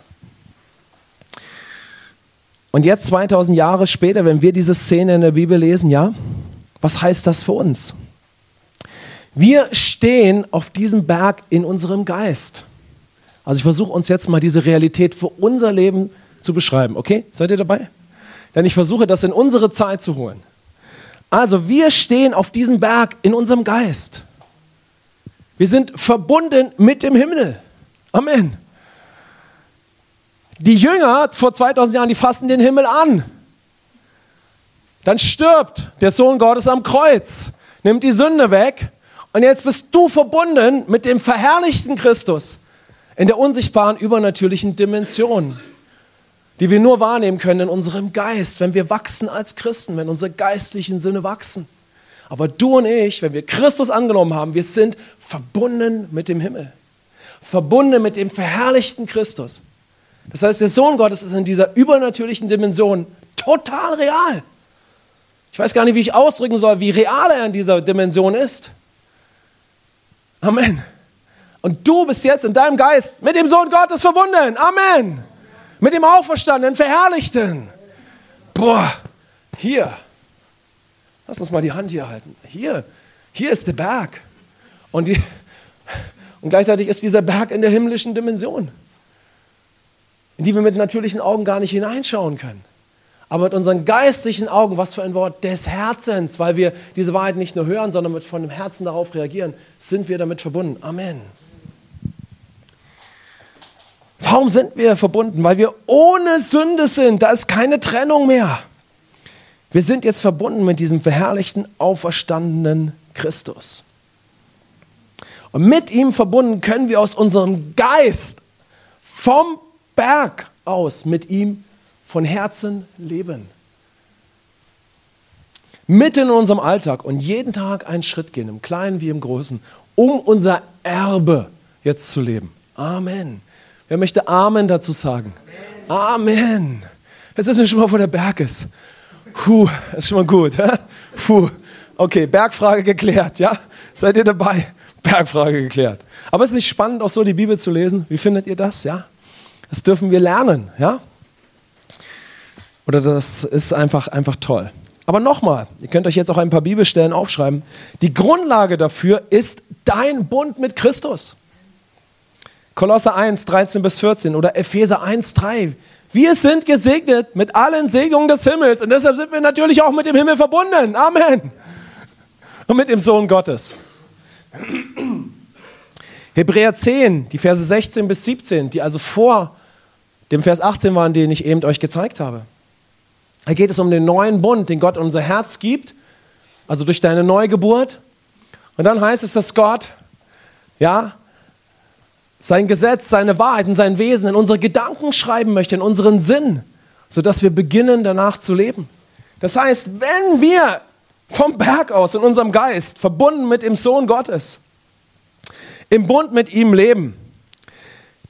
A: Und jetzt 2000 Jahre später, wenn wir diese Szene in der Bibel lesen, ja, was heißt das für uns? Wir stehen auf diesem Berg in unserem Geist. Also ich versuche uns jetzt mal diese Realität für unser Leben zu beschreiben. Okay, seid ihr dabei? Denn ich versuche das in unsere Zeit zu holen. Also wir stehen auf diesem Berg in unserem Geist. Wir sind verbunden mit dem Himmel. Amen. Die Jünger vor 2000 Jahren, die fassen den Himmel an. Dann stirbt der Sohn Gottes am Kreuz, nimmt die Sünde weg und jetzt bist du verbunden mit dem verherrlichten Christus in der unsichtbaren übernatürlichen Dimension, die wir nur wahrnehmen können in unserem Geist, wenn wir wachsen als Christen, wenn unsere geistlichen Sinne wachsen. Aber du und ich, wenn wir Christus angenommen haben, wir sind verbunden mit dem Himmel, verbunden mit dem verherrlichten Christus. Das heißt, der Sohn Gottes ist in dieser übernatürlichen Dimension total real. Ich weiß gar nicht, wie ich ausdrücken soll, wie real er in dieser Dimension ist. Amen. Und du bist jetzt in deinem Geist mit dem Sohn Gottes verbunden. Amen. Mit dem Auferstandenen, Verherrlichten. Boah, hier. Lass uns mal die Hand hier halten. Hier, hier ist der Berg. Und, die, und gleichzeitig ist dieser Berg in der himmlischen Dimension in die wir mit natürlichen Augen gar nicht hineinschauen können. Aber mit unseren geistlichen Augen, was für ein Wort des Herzens, weil wir diese Wahrheit nicht nur hören, sondern mit von dem Herzen darauf reagieren, sind wir damit verbunden. Amen. Warum sind wir verbunden? Weil wir ohne Sünde sind. Da ist keine Trennung mehr. Wir sind jetzt verbunden mit diesem verherrlichten, auferstandenen Christus. Und mit ihm verbunden können wir aus unserem Geist vom Berg aus mit ihm von Herzen leben. Mitten in unserem Alltag und jeden Tag einen Schritt gehen, im Kleinen wie im Großen, um unser Erbe jetzt zu leben. Amen. Wer möchte Amen dazu sagen? Amen. Jetzt ist mir schon mal, wo der Berg ist. Puh, ist schon mal gut. Hä? Puh. Okay, Bergfrage geklärt, ja? Seid ihr dabei? Bergfrage geklärt. Aber ist es nicht spannend, auch so die Bibel zu lesen? Wie findet ihr das, ja? Das dürfen wir lernen, ja? Oder das ist einfach, einfach toll. Aber nochmal, ihr könnt euch jetzt auch ein paar Bibelstellen aufschreiben. Die Grundlage dafür ist dein Bund mit Christus. Kolosser 1, 13 bis 14 oder Epheser 1, 3. Wir sind gesegnet mit allen Segnungen des Himmels und deshalb sind wir natürlich auch mit dem Himmel verbunden. Amen. Und mit dem Sohn Gottes. Hebräer 10, die Verse 16 bis 17, die also vor dem Vers 18 waren, den ich eben euch gezeigt habe. Da geht es um den neuen Bund, den Gott unser Herz gibt, also durch deine Neugeburt. Und dann heißt es, dass Gott, ja, sein Gesetz, seine Wahrheit und sein Wesen in unsere Gedanken schreiben möchte, in unseren Sinn, sodass wir beginnen, danach zu leben. Das heißt, wenn wir vom Berg aus in unserem Geist verbunden mit dem Sohn Gottes, im Bund mit ihm leben,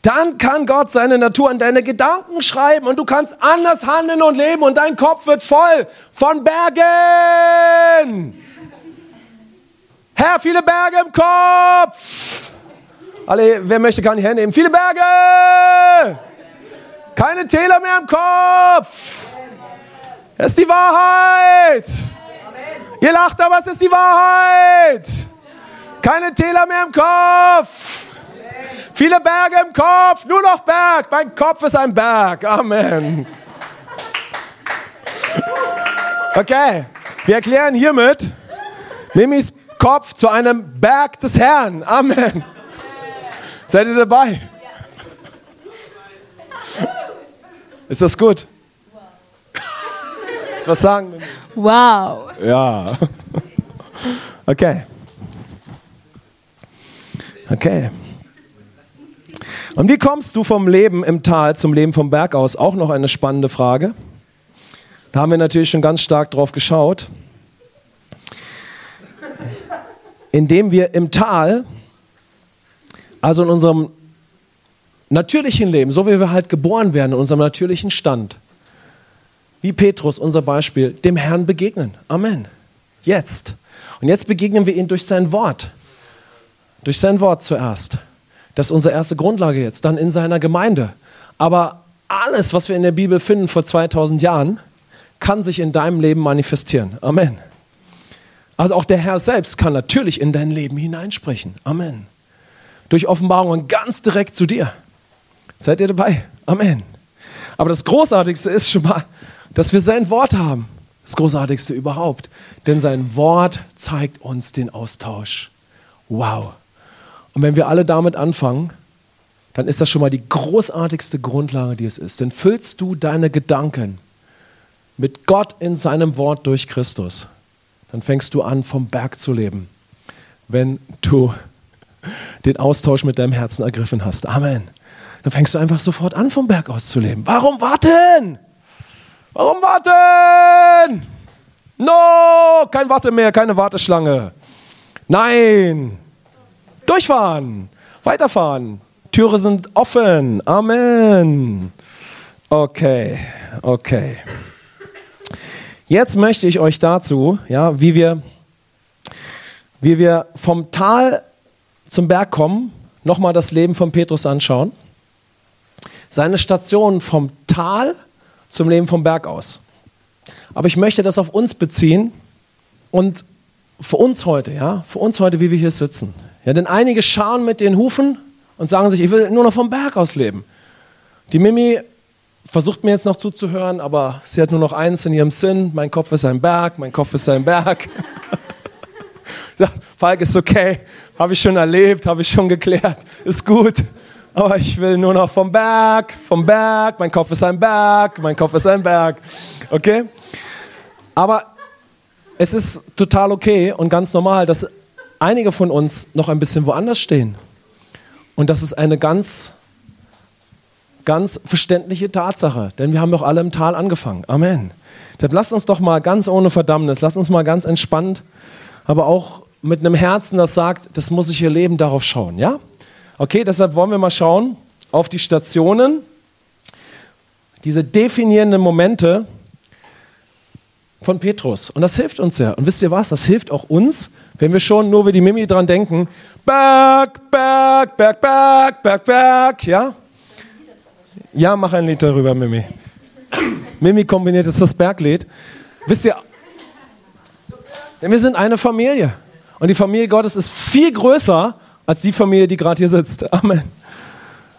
A: dann kann Gott seine Natur in deine Gedanken schreiben und du kannst anders handeln und leben und dein Kopf wird voll von Bergen. Herr, viele Berge im Kopf. Alle, wer möchte, kann die Hände nehmen. Viele Berge. Keine Täler mehr im Kopf. Das ist die Wahrheit. Ihr lacht, aber es ist die Wahrheit. Keine Täler mehr im Kopf. Viele Berge im Kopf, nur noch Berg. Mein Kopf ist ein Berg. Amen. Okay, wir erklären hiermit Mimis Kopf zu einem Berg des Herrn. Amen. Seid ihr dabei? Ist das gut? Du was sagen?
B: Wow.
A: Ja. Okay. Okay. Und wie kommst du vom Leben im Tal zum Leben vom Berg aus? Auch noch eine spannende Frage. Da haben wir natürlich schon ganz stark drauf geschaut. Indem wir im Tal, also in unserem natürlichen Leben, so wie wir halt geboren werden, in unserem natürlichen Stand, wie Petrus, unser Beispiel, dem Herrn begegnen. Amen. Jetzt. Und jetzt begegnen wir ihm durch sein Wort. Durch sein Wort zuerst. Das ist unsere erste Grundlage jetzt. Dann in seiner Gemeinde. Aber alles, was wir in der Bibel finden vor 2000 Jahren, kann sich in deinem Leben manifestieren. Amen. Also auch der Herr selbst kann natürlich in dein Leben hineinsprechen. Amen. Durch Offenbarungen ganz direkt zu dir. Seid ihr dabei? Amen. Aber das Großartigste ist schon mal, dass wir sein Wort haben. Das Großartigste überhaupt. Denn sein Wort zeigt uns den Austausch. Wow. Und wenn wir alle damit anfangen, dann ist das schon mal die großartigste Grundlage, die es ist. Denn füllst du deine Gedanken mit Gott in seinem Wort durch Christus, dann fängst du an, vom Berg zu leben, wenn du den Austausch mit deinem Herzen ergriffen hast. Amen. Dann fängst du einfach sofort an, vom Berg aus zu leben. Warum warten? Warum warten? No, kein Warte mehr, keine Warteschlange. Nein. Durchfahren, weiterfahren. Türe sind offen. Amen. Okay, okay. Jetzt möchte ich euch dazu, ja, wie wir, wie wir vom Tal zum Berg kommen, nochmal das Leben von Petrus anschauen. Seine Station vom Tal zum Leben vom Berg aus. Aber ich möchte das auf uns beziehen und für uns heute, ja, für uns heute, wie wir hier sitzen. Ja, denn einige schauen mit den Hufen und sagen sich, ich will nur noch vom Berg aus leben. Die Mimi versucht mir jetzt noch zuzuhören, aber sie hat nur noch eins in ihrem Sinn, mein Kopf ist ein Berg, mein Kopf ist ein Berg. <laughs> Falk ist okay, habe ich schon erlebt, habe ich schon geklärt, ist gut. Aber ich will nur noch vom Berg, vom Berg, mein Kopf ist ein Berg, mein Kopf ist ein Berg. Okay? Aber es ist total okay und ganz normal, dass einige von uns noch ein bisschen woanders stehen. Und das ist eine ganz, ganz verständliche Tatsache, denn wir haben doch alle im Tal angefangen. Amen. Dann lasst uns doch mal ganz ohne Verdammnis, lasst uns mal ganz entspannt, aber auch mit einem Herzen, das sagt, das muss ich hier leben, darauf schauen, ja? Okay, deshalb wollen wir mal schauen auf die Stationen, diese definierenden Momente von Petrus. Und das hilft uns ja. Und wisst ihr was? Das hilft auch uns, wenn wir schon nur wie die Mimi dran denken, Berg, Berg, Berg, Berg, Berg, Berg, ja? Ja, mach ein Lied darüber, Mimi. <coughs> Mimi kombiniert ist das Berglied. Wisst ihr, denn wir sind eine Familie. Und die Familie Gottes ist viel größer als die Familie, die gerade hier sitzt. Amen.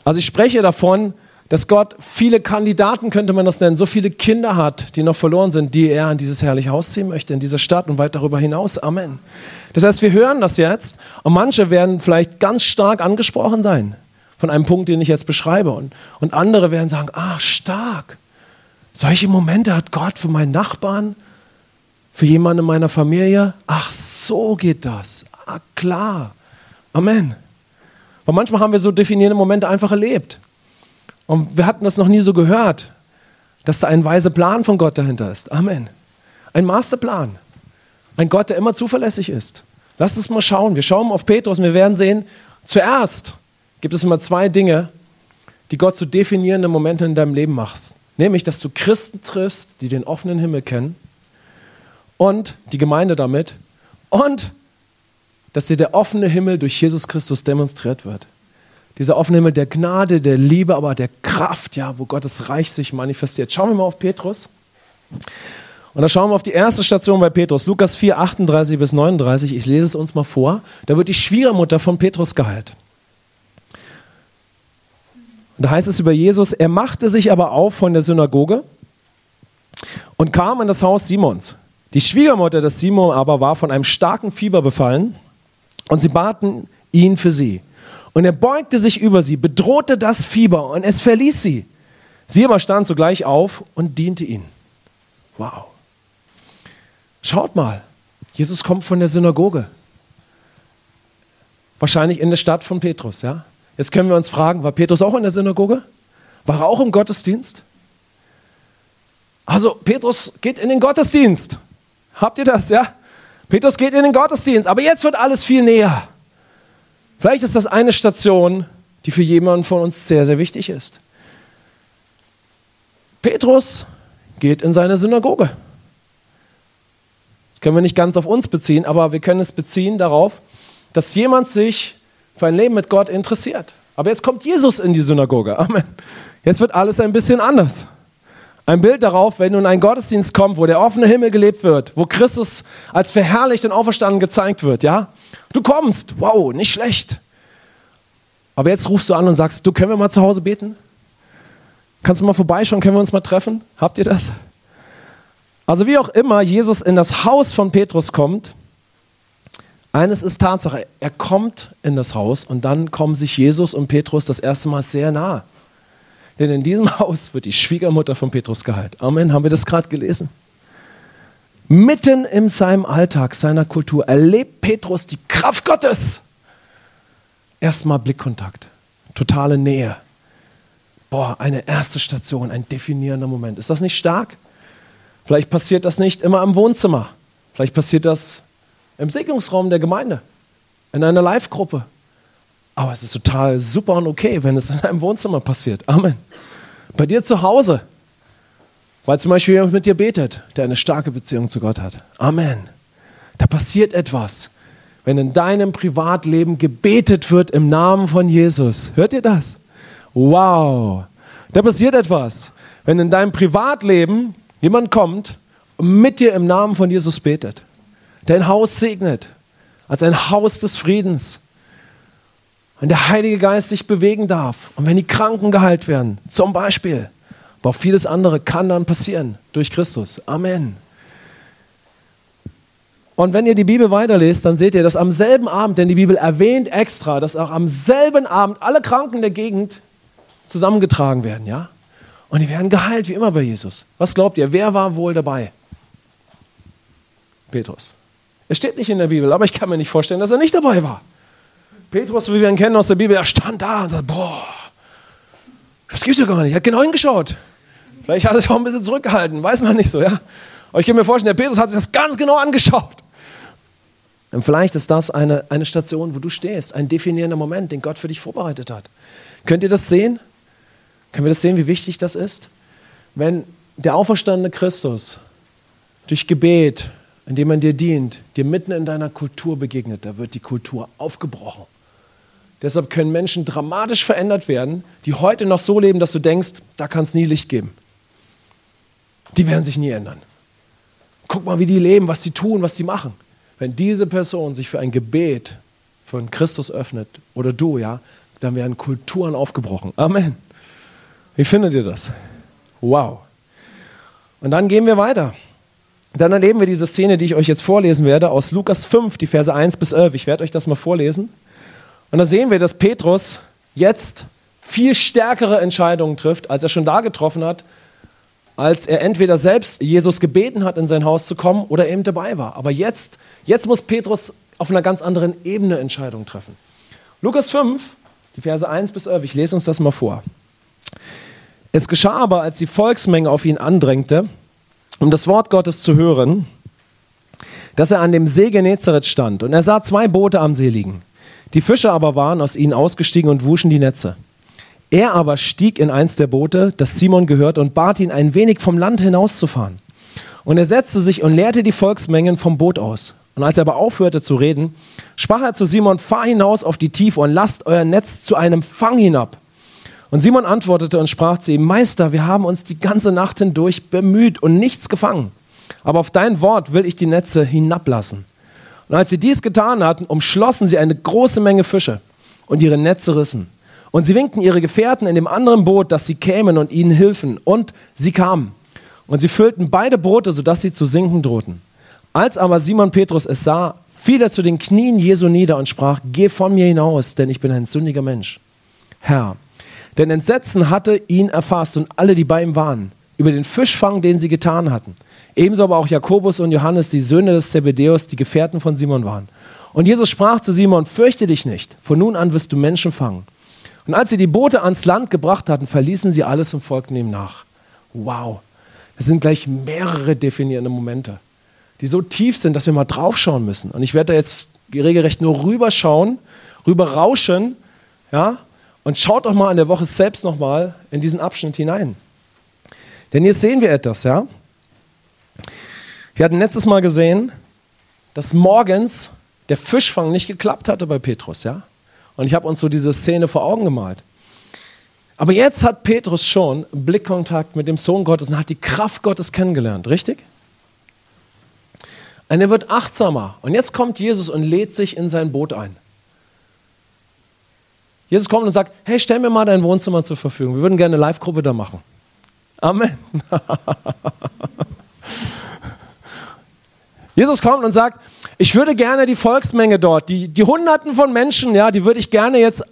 A: Also ich spreche davon, dass Gott viele Kandidaten, könnte man das nennen, so viele Kinder hat, die noch verloren sind, die er in dieses herrliche Haus ziehen möchte, in diese Stadt und weit darüber hinaus. Amen. Das heißt, wir hören das jetzt und manche werden vielleicht ganz stark angesprochen sein von einem Punkt, den ich jetzt beschreibe. Und, und andere werden sagen, ah, stark. Solche Momente hat Gott für meinen Nachbarn, für jemanden in meiner Familie. Ach, so geht das. Ah, klar. Amen. Und manchmal haben wir so definierende Momente einfach erlebt. Und wir hatten das noch nie so gehört, dass da ein weiser Plan von Gott dahinter ist. Amen. Ein Masterplan. Ein Gott, der immer zuverlässig ist. Lasst uns mal schauen. Wir schauen auf Petrus und wir werden sehen, zuerst gibt es immer zwei Dinge, die Gott zu definierenden Momenten in deinem Leben macht. Nämlich, dass du Christen triffst, die den offenen Himmel kennen und die Gemeinde damit und dass dir der offene Himmel durch Jesus Christus demonstriert wird. Dieser offene Himmel der Gnade, der Liebe, aber der Kraft, ja, wo Gottes Reich sich manifestiert. Schauen wir mal auf Petrus. Und da schauen wir auf die erste Station bei Petrus, Lukas 4, 38 bis 39. Ich lese es uns mal vor. Da wird die Schwiegermutter von Petrus geheilt. Und da heißt es über Jesus, er machte sich aber auf von der Synagoge und kam in das Haus Simons. Die Schwiegermutter des Simon aber war von einem starken Fieber befallen und sie baten ihn für sie. Und er beugte sich über sie, bedrohte das Fieber und es verließ sie. Sie aber stand sogleich auf und diente ihnen. Wow. Schaut mal, Jesus kommt von der Synagoge. Wahrscheinlich in der Stadt von Petrus, ja? Jetzt können wir uns fragen, war Petrus auch in der Synagoge? War er auch im Gottesdienst? Also, Petrus geht in den Gottesdienst. Habt ihr das, ja? Petrus geht in den Gottesdienst, aber jetzt wird alles viel näher. Vielleicht ist das eine Station, die für jemanden von uns sehr, sehr wichtig ist. Petrus geht in seine Synagoge. Das können wir nicht ganz auf uns beziehen, aber wir können es beziehen darauf, dass jemand sich für ein Leben mit Gott interessiert. Aber jetzt kommt Jesus in die Synagoge. Amen. Jetzt wird alles ein bisschen anders. Ein Bild darauf, wenn nun ein Gottesdienst kommt, wo der offene Himmel gelebt wird, wo Christus als verherrlicht und auferstanden gezeigt wird, ja? Du kommst, wow, nicht schlecht. Aber jetzt rufst du an und sagst, du, können wir mal zu Hause beten? Kannst du mal vorbeischauen, können wir uns mal treffen? Habt ihr das? Also wie auch immer Jesus in das Haus von Petrus kommt, eines ist Tatsache, er kommt in das Haus und dann kommen sich Jesus und Petrus das erste Mal sehr nahe. Denn in diesem <laughs> Haus wird die Schwiegermutter von Petrus geheilt. Amen, haben wir das gerade gelesen? Mitten in seinem Alltag, seiner Kultur, erlebt Petrus die Kraft Gottes. Erstmal Blickkontakt, totale Nähe. Boah, eine erste Station, ein definierender Moment. Ist das nicht stark? Vielleicht passiert das nicht immer im Wohnzimmer. Vielleicht passiert das im Segnungsraum der Gemeinde, in einer Live-Gruppe. Aber es ist total super und okay, wenn es in einem Wohnzimmer passiert. Amen. Bei dir zu Hause, weil zum Beispiel jemand mit dir betet, der eine starke Beziehung zu Gott hat. Amen. Da passiert etwas, wenn in deinem Privatleben gebetet wird im Namen von Jesus. Hört ihr das? Wow. Da passiert etwas, wenn in deinem Privatleben jemand kommt und mit dir im Namen von Jesus betet, dein Haus segnet, als ein Haus des Friedens. Wenn der Heilige Geist sich bewegen darf und wenn die Kranken geheilt werden, zum Beispiel, aber auch vieles andere kann dann passieren durch Christus. Amen. Und wenn ihr die Bibel weiterlest, dann seht ihr, dass am selben Abend, denn die Bibel erwähnt extra, dass auch am selben Abend alle Kranken der Gegend zusammengetragen werden, ja? Und die werden geheilt, wie immer bei Jesus. Was glaubt ihr, wer war wohl dabei? Petrus. Es steht nicht in der Bibel, aber ich kann mir nicht vorstellen, dass er nicht dabei war. Petrus, wie wir ihn kennen aus der Bibel, er stand da und sagt, boah, das gibt's ja gar nicht. Er hat genau hingeschaut. Vielleicht hat er sich auch ein bisschen zurückgehalten, weiß man nicht so, ja. Aber ich kann mir vorstellen, der Petrus hat sich das ganz genau angeschaut. Und vielleicht ist das eine, eine Station, wo du stehst, ein definierender Moment, den Gott für dich vorbereitet hat. Könnt ihr das sehen? Können wir das sehen, wie wichtig das ist? Wenn der auferstandene Christus durch Gebet, indem man dir dient, dir mitten in deiner Kultur begegnet, da wird die Kultur aufgebrochen. Deshalb können Menschen dramatisch verändert werden, die heute noch so leben, dass du denkst, da kann es nie Licht geben. Die werden sich nie ändern. Guck mal, wie die leben, was sie tun, was sie machen. Wenn diese Person sich für ein Gebet von Christus öffnet, oder du, ja, dann werden Kulturen aufgebrochen. Amen. Wie findet ihr das? Wow. Und dann gehen wir weiter. Dann erleben wir diese Szene, die ich euch jetzt vorlesen werde, aus Lukas 5, die Verse 1 bis 11. Ich werde euch das mal vorlesen. Und da sehen wir, dass Petrus jetzt viel stärkere Entscheidungen trifft, als er schon da getroffen hat, als er entweder selbst Jesus gebeten hat, in sein Haus zu kommen oder eben dabei war. Aber jetzt, jetzt muss Petrus auf einer ganz anderen Ebene Entscheidungen treffen. Lukas 5, die Verse 1 bis 11, ich lese uns das mal vor. Es geschah aber, als die Volksmenge auf ihn andrängte, um das Wort Gottes zu hören, dass er an dem See Genezareth stand und er sah zwei Boote am See liegen. Die Fischer aber waren aus ihnen ausgestiegen und wuschen die Netze. Er aber stieg in eins der Boote, das Simon gehört, und bat ihn, ein wenig vom Land hinauszufahren. Und er setzte sich und leerte die Volksmengen vom Boot aus. Und als er aber aufhörte zu reden, sprach er zu Simon, fahr hinaus auf die Tiefe und lasst euer Netz zu einem Fang hinab. Und Simon antwortete und sprach zu ihm, Meister, wir haben uns die ganze Nacht hindurch bemüht und nichts gefangen. Aber auf dein Wort will ich die Netze hinablassen. Und als sie dies getan hatten, umschlossen sie eine große Menge Fische und ihre Netze rissen. Und sie winkten ihre Gefährten in dem anderen Boot, dass sie kämen und ihnen hilfen. Und sie kamen. Und sie füllten beide Boote, sodass sie zu sinken drohten. Als aber Simon Petrus es sah, fiel er zu den Knien Jesu nieder und sprach, geh von mir hinaus, denn ich bin ein sündiger Mensch. Herr, denn Entsetzen hatte ihn erfasst und alle, die bei ihm waren, über den Fischfang, den sie getan hatten. Ebenso aber auch Jakobus und Johannes, die Söhne des Zebedeus, die Gefährten von Simon waren. Und Jesus sprach zu Simon, fürchte dich nicht, von nun an wirst du Menschen fangen. Und als sie die Boote ans Land gebracht hatten, verließen sie alles und folgten ihm nach. Wow, es sind gleich mehrere definierende Momente, die so tief sind, dass wir mal draufschauen müssen. Und ich werde da jetzt regelrecht nur rüberschauen, rüber rauschen, ja, und schaut doch mal in der Woche selbst nochmal in diesen Abschnitt hinein. Denn hier sehen wir etwas, ja. Wir hatten letztes Mal gesehen, dass morgens der Fischfang nicht geklappt hatte bei Petrus, ja. Und ich habe uns so diese Szene vor Augen gemalt. Aber jetzt hat Petrus schon Blickkontakt mit dem Sohn Gottes und hat die Kraft Gottes kennengelernt, richtig? Und er wird achtsamer. Und jetzt kommt Jesus und lädt sich in sein Boot ein. Jesus kommt und sagt, hey, stell mir mal dein Wohnzimmer zur Verfügung. Wir würden gerne eine Live-Gruppe da machen. Amen. <laughs> Jesus kommt und sagt, ich würde gerne die Volksmenge dort, die, die Hunderten von Menschen, ja, die würde ich gerne jetzt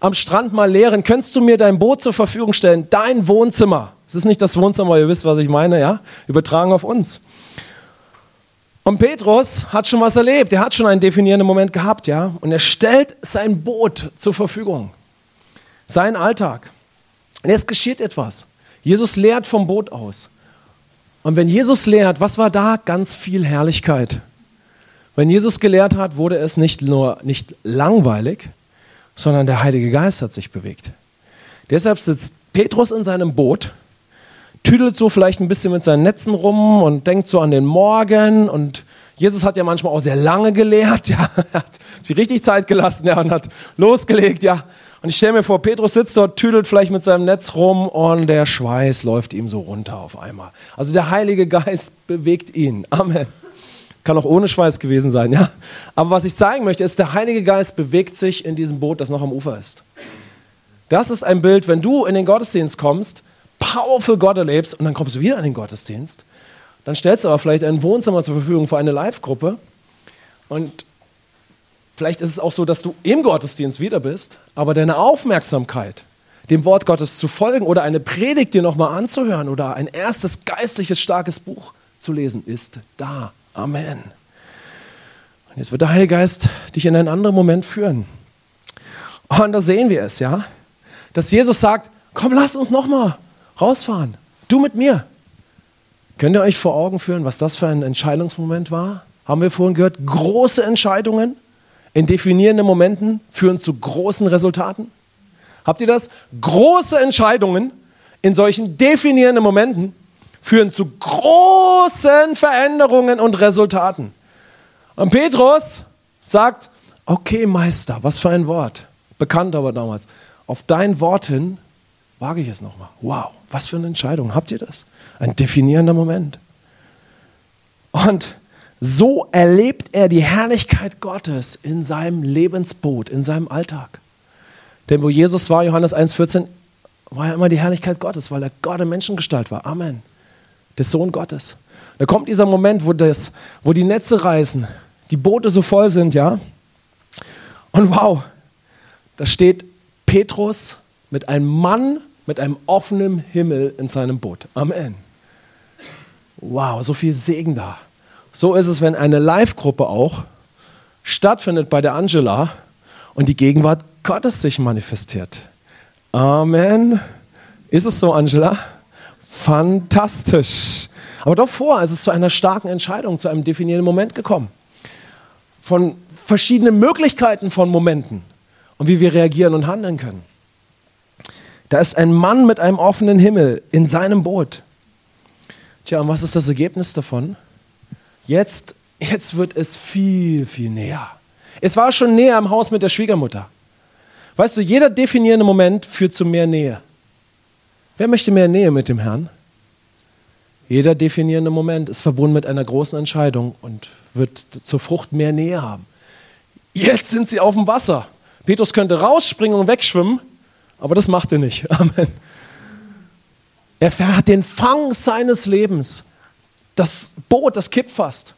A: am Strand mal lehren. Könntest du mir dein Boot zur Verfügung stellen? Dein Wohnzimmer. Es ist nicht das Wohnzimmer, ihr wisst, was ich meine, ja? Übertragen auf uns. Und Petrus hat schon was erlebt. Er hat schon einen definierenden Moment gehabt, ja? Und er stellt sein Boot zur Verfügung. Sein Alltag. Und jetzt geschieht etwas. Jesus lehrt vom Boot aus. Und wenn Jesus lehrt, was war da? Ganz viel Herrlichkeit. Wenn Jesus gelehrt hat, wurde es nicht nur nicht langweilig, sondern der Heilige Geist hat sich bewegt. Deshalb sitzt Petrus in seinem Boot, tüdelt so vielleicht ein bisschen mit seinen Netzen rum und denkt so an den Morgen. Und Jesus hat ja manchmal auch sehr lange gelehrt, <laughs> ja, hat sich richtig Zeit gelassen ja, und hat losgelegt, ja. Und ich stelle mir vor, Petrus sitzt dort, tüdelt vielleicht mit seinem Netz rum und der Schweiß läuft ihm so runter auf einmal. Also der Heilige Geist bewegt ihn. Amen. Kann auch ohne Schweiß gewesen sein, ja. Aber was ich zeigen möchte, ist, der Heilige Geist bewegt sich in diesem Boot, das noch am Ufer ist. Das ist ein Bild, wenn du in den Gottesdienst kommst, powerful Gott erlebst und dann kommst du wieder in den Gottesdienst, dann stellst du aber vielleicht ein Wohnzimmer zur Verfügung für eine Live-Gruppe und Vielleicht ist es auch so, dass du im Gottesdienst wieder bist, aber deine Aufmerksamkeit, dem Wort Gottes zu folgen oder eine Predigt dir nochmal anzuhören oder ein erstes geistliches, starkes Buch zu lesen, ist da. Amen. Und jetzt wird der Heilige Geist dich in einen anderen Moment führen. Und da sehen wir es, ja, dass Jesus sagt, komm, lass uns nochmal rausfahren. Du mit mir. Könnt ihr euch vor Augen führen, was das für ein Entscheidungsmoment war? Haben wir vorhin gehört, große Entscheidungen in definierenden Momenten führen zu großen Resultaten? Habt ihr das? Große Entscheidungen in solchen definierenden Momenten führen zu großen Veränderungen und Resultaten. Und Petrus sagt, okay Meister, was für ein Wort. Bekannt aber damals. Auf dein Wort hin wage ich es nochmal. Wow, was für eine Entscheidung. Habt ihr das? Ein definierender Moment. Und so erlebt er die Herrlichkeit Gottes in seinem Lebensboot, in seinem Alltag. Denn wo Jesus war, Johannes 1,14, war ja immer die Herrlichkeit Gottes, weil er Gott in Menschengestalt war. Amen. Der Sohn Gottes. Da kommt dieser Moment, wo, das, wo die Netze reißen, die Boote so voll sind, ja. Und wow, da steht Petrus mit einem Mann mit einem offenen Himmel in seinem Boot. Amen. Wow, so viel Segen da. So ist es, wenn eine Live-Gruppe auch stattfindet bei der Angela und die Gegenwart Gottes sich manifestiert. Amen. Ist es so, Angela? Fantastisch. Aber davor ist es zu einer starken Entscheidung, zu einem definierenden Moment gekommen. Von verschiedenen Möglichkeiten von Momenten und wie wir reagieren und handeln können. Da ist ein Mann mit einem offenen Himmel in seinem Boot. Tja, und was ist das Ergebnis davon? Jetzt, jetzt wird es viel, viel näher. Es war schon näher im Haus mit der Schwiegermutter. Weißt du, jeder definierende Moment führt zu mehr Nähe. Wer möchte mehr Nähe mit dem Herrn? Jeder definierende Moment ist verbunden mit einer großen Entscheidung und wird zur Frucht mehr Nähe haben. Jetzt sind sie auf dem Wasser. Petrus könnte rausspringen und wegschwimmen, aber das macht er nicht. <laughs> Amen. Er hat den Fang seines Lebens das Boot, das kippt fast.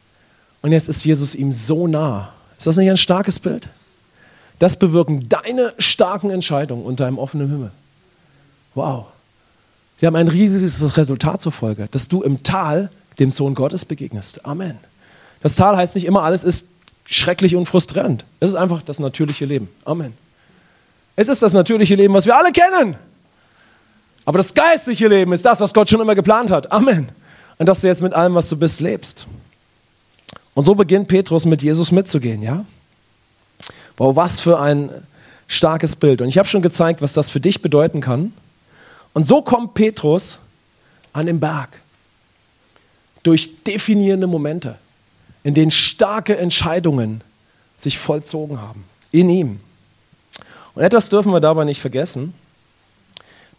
A: Und jetzt ist Jesus ihm so nah. Ist das nicht ein starkes Bild? Das bewirken deine starken Entscheidungen unter einem offenen Himmel. Wow. Sie haben ein riesiges Resultat zur Folge, dass du im Tal dem Sohn Gottes begegnest. Amen. Das Tal heißt nicht immer, alles ist schrecklich und frustrierend. Es ist einfach das natürliche Leben. Amen. Es ist das natürliche Leben, was wir alle kennen. Aber das geistliche Leben ist das, was Gott schon immer geplant hat. Amen und dass du jetzt mit allem, was du bist, lebst. Und so beginnt Petrus mit Jesus mitzugehen, ja? Wow, was für ein starkes Bild. Und ich habe schon gezeigt, was das für dich bedeuten kann. Und so kommt Petrus an den Berg. Durch definierende Momente, in denen starke Entscheidungen sich vollzogen haben. In ihm. Und etwas dürfen wir dabei nicht vergessen.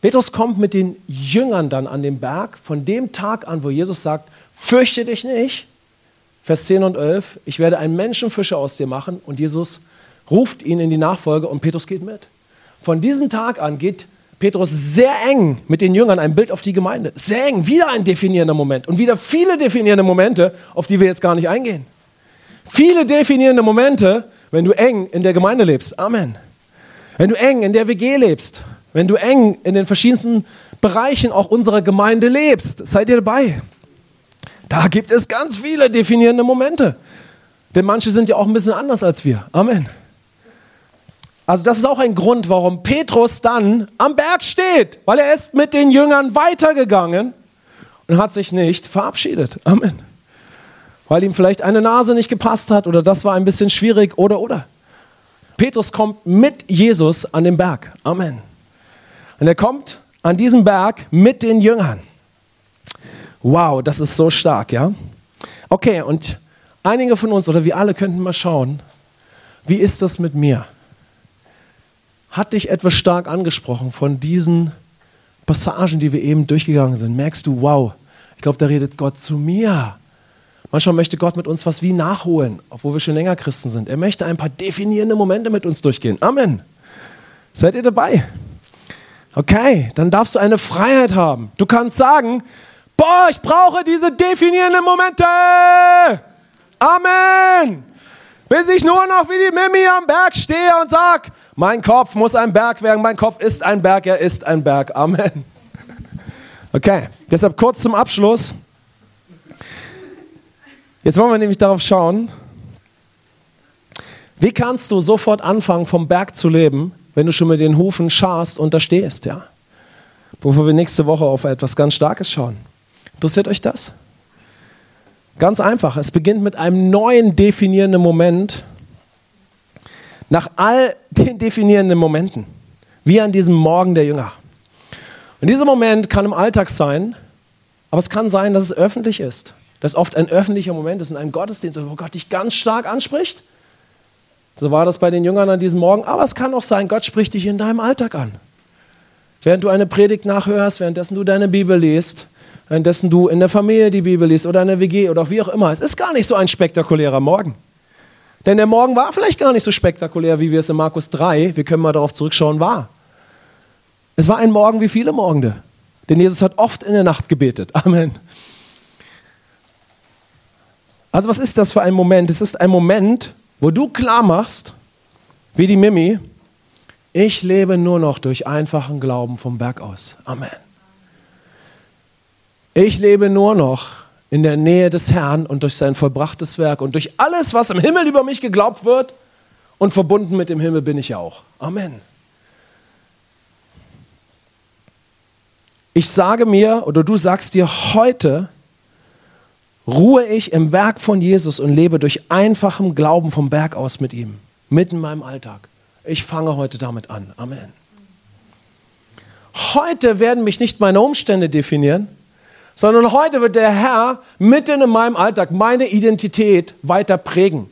A: Petrus kommt mit den Jüngern dann an den Berg, von dem Tag an, wo Jesus sagt, fürchte dich nicht. Vers 10 und 11, ich werde einen Menschenfischer aus dir machen und Jesus ruft ihn in die Nachfolge und Petrus geht mit. Von diesem Tag an geht Petrus sehr eng mit den Jüngern ein Bild auf die Gemeinde. Sehr eng, wieder ein definierender Moment und wieder viele definierende Momente, auf die wir jetzt gar nicht eingehen. Viele definierende Momente, wenn du eng in der Gemeinde lebst. Amen. Wenn du eng in der WG lebst, wenn du eng in den verschiedensten Bereichen auch unserer Gemeinde lebst, seid ihr dabei. Da gibt es ganz viele definierende Momente. Denn manche sind ja auch ein bisschen anders als wir. Amen. Also das ist auch ein Grund, warum Petrus dann am Berg steht, weil er ist mit den Jüngern weitergegangen und hat sich nicht verabschiedet. Amen. Weil ihm vielleicht eine Nase nicht gepasst hat oder das war ein bisschen schwierig oder oder. Petrus kommt mit Jesus an den Berg. Amen. Und er kommt an diesem Berg mit den Jüngern. Wow, das ist so stark, ja? Okay, und einige von uns oder wir alle könnten mal schauen, wie ist das mit mir? Hat dich etwas stark angesprochen von diesen Passagen, die wir eben durchgegangen sind? Merkst du, wow, ich glaube, da redet Gott zu mir. Manchmal möchte Gott mit uns was wie nachholen, obwohl wir schon länger Christen sind. Er möchte ein paar definierende Momente mit uns durchgehen. Amen. Seid ihr dabei? Okay, dann darfst du eine Freiheit haben. Du kannst sagen, boah, ich brauche diese definierenden Momente. Amen. Bis ich nur noch wie die Mimi am Berg stehe und sag, mein Kopf muss ein Berg werden, mein Kopf ist ein Berg, er ist ein Berg. Amen. Okay, deshalb kurz zum Abschluss. Jetzt wollen wir nämlich darauf schauen, wie kannst du sofort anfangen, vom Berg zu leben, wenn du schon mit den Hufen scharst und da stehst, ja? Bevor wir nächste Woche auf etwas ganz Starkes schauen. Interessiert euch das? Ganz einfach. Es beginnt mit einem neuen definierenden Moment, nach all den definierenden Momenten, wie an diesem Morgen der Jünger. Und dieser Moment kann im Alltag sein, aber es kann sein, dass es öffentlich ist. Dass oft ein öffentlicher Moment ist in einem Gottesdienst, wo Gott dich ganz stark anspricht. So war das bei den Jüngern an diesem Morgen. Aber es kann auch sein, Gott spricht dich in deinem Alltag an. Während du eine Predigt nachhörst, währenddessen du deine Bibel liest, währenddessen du in der Familie die Bibel liest oder in der WG oder wie auch immer. Es ist gar nicht so ein spektakulärer Morgen. Denn der Morgen war vielleicht gar nicht so spektakulär, wie wir es in Markus 3, wir können mal darauf zurückschauen, war. Es war ein Morgen wie viele Morgende. Denn Jesus hat oft in der Nacht gebetet. Amen. Also was ist das für ein Moment? Es ist ein Moment, wo du klar machst, wie die Mimi, ich lebe nur noch durch einfachen Glauben vom Berg aus. Amen. Ich lebe nur noch in der Nähe des Herrn und durch sein vollbrachtes Werk und durch alles, was im Himmel über mich geglaubt wird und verbunden mit dem Himmel bin ich auch. Amen. Ich sage mir oder du sagst dir heute, ruhe ich im Werk von Jesus und lebe durch einfachem Glauben vom Berg aus mit ihm, mitten in meinem Alltag. Ich fange heute damit an. Amen. Heute werden mich nicht meine Umstände definieren, sondern heute wird der Herr mitten in meinem Alltag meine Identität weiter prägen.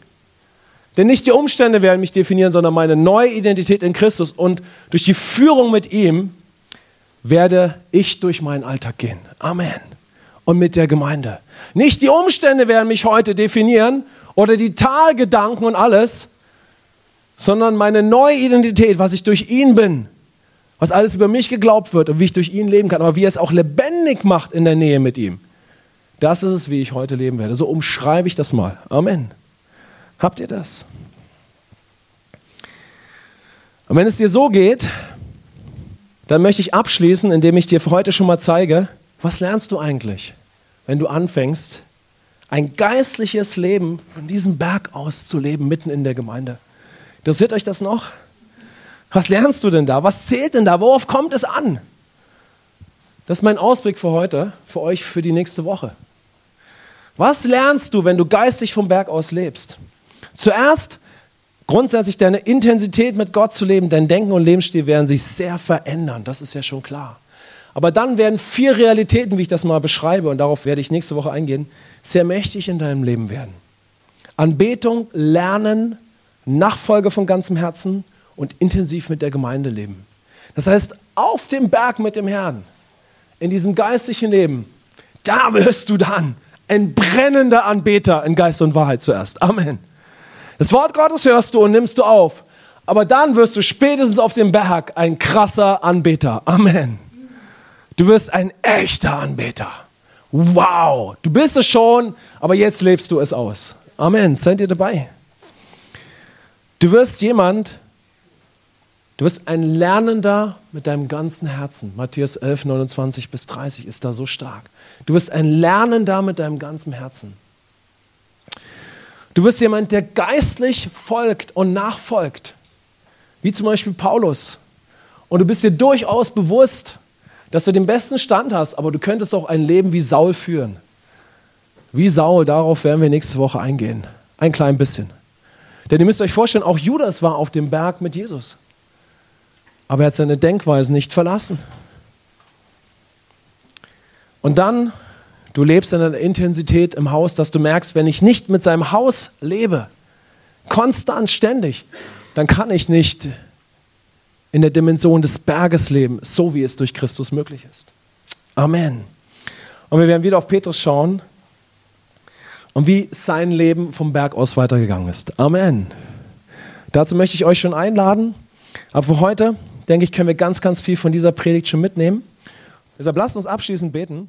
A: Denn nicht die Umstände werden mich definieren, sondern meine neue Identität in Christus. Und durch die Führung mit ihm werde ich durch meinen Alltag gehen. Amen. Und mit der Gemeinde. Nicht die Umstände werden mich heute definieren oder die Talgedanken und alles, sondern meine neue Identität, was ich durch ihn bin, was alles über mich geglaubt wird und wie ich durch ihn leben kann, aber wie er es auch lebendig macht in der Nähe mit ihm. Das ist es, wie ich heute leben werde. So umschreibe ich das mal. Amen. Habt ihr das? Und wenn es dir so geht, dann möchte ich abschließen, indem ich dir für heute schon mal zeige, was lernst du eigentlich, wenn du anfängst, ein geistliches Leben von diesem Berg aus zu leben, mitten in der Gemeinde. Interessiert euch das noch? Was lernst du denn da? Was zählt denn da? Worauf kommt es an? Das ist mein Ausblick für heute, für euch, für die nächste Woche. Was lernst du, wenn du geistig vom Berg aus lebst? Zuerst grundsätzlich deine Intensität mit Gott zu leben, dein Denken und Lebensstil werden sich sehr verändern, das ist ja schon klar. Aber dann werden vier Realitäten, wie ich das mal beschreibe, und darauf werde ich nächste Woche eingehen, sehr mächtig in deinem Leben werden. Anbetung, Lernen, Nachfolge von ganzem Herzen und intensiv mit der Gemeinde leben. Das heißt, auf dem Berg mit dem Herrn, in diesem geistlichen Leben, da wirst du dann ein brennender Anbeter in Geist und Wahrheit zuerst. Amen. Das Wort Gottes hörst du und nimmst du auf. Aber dann wirst du spätestens auf dem Berg ein krasser Anbeter. Amen. Du wirst ein echter Anbeter. Wow, du bist es schon, aber jetzt lebst du es aus. Amen. Seid ihr dabei? Du wirst jemand, du wirst ein Lernender mit deinem ganzen Herzen. Matthäus 11, 29 bis 30 ist da so stark. Du wirst ein Lernender mit deinem ganzen Herzen. Du wirst jemand, der geistlich folgt und nachfolgt, wie zum Beispiel Paulus. Und du bist dir durchaus bewusst, dass du den besten Stand hast, aber du könntest auch ein Leben wie Saul führen. Wie Saul, darauf werden wir nächste Woche eingehen. Ein klein bisschen. Denn ihr müsst euch vorstellen, auch Judas war auf dem Berg mit Jesus. Aber er hat seine Denkweise nicht verlassen. Und dann, du lebst in einer Intensität im Haus, dass du merkst, wenn ich nicht mit seinem Haus lebe, konstant, ständig, dann kann ich nicht in der Dimension des Berges leben, so wie es durch Christus möglich ist. Amen. Und wir werden wieder auf Petrus schauen und wie sein Leben vom Berg aus weitergegangen ist. Amen. Dazu möchte ich euch schon einladen. Aber für heute, denke ich, können wir ganz, ganz viel von dieser Predigt schon mitnehmen. Deshalb lasst uns abschließend beten.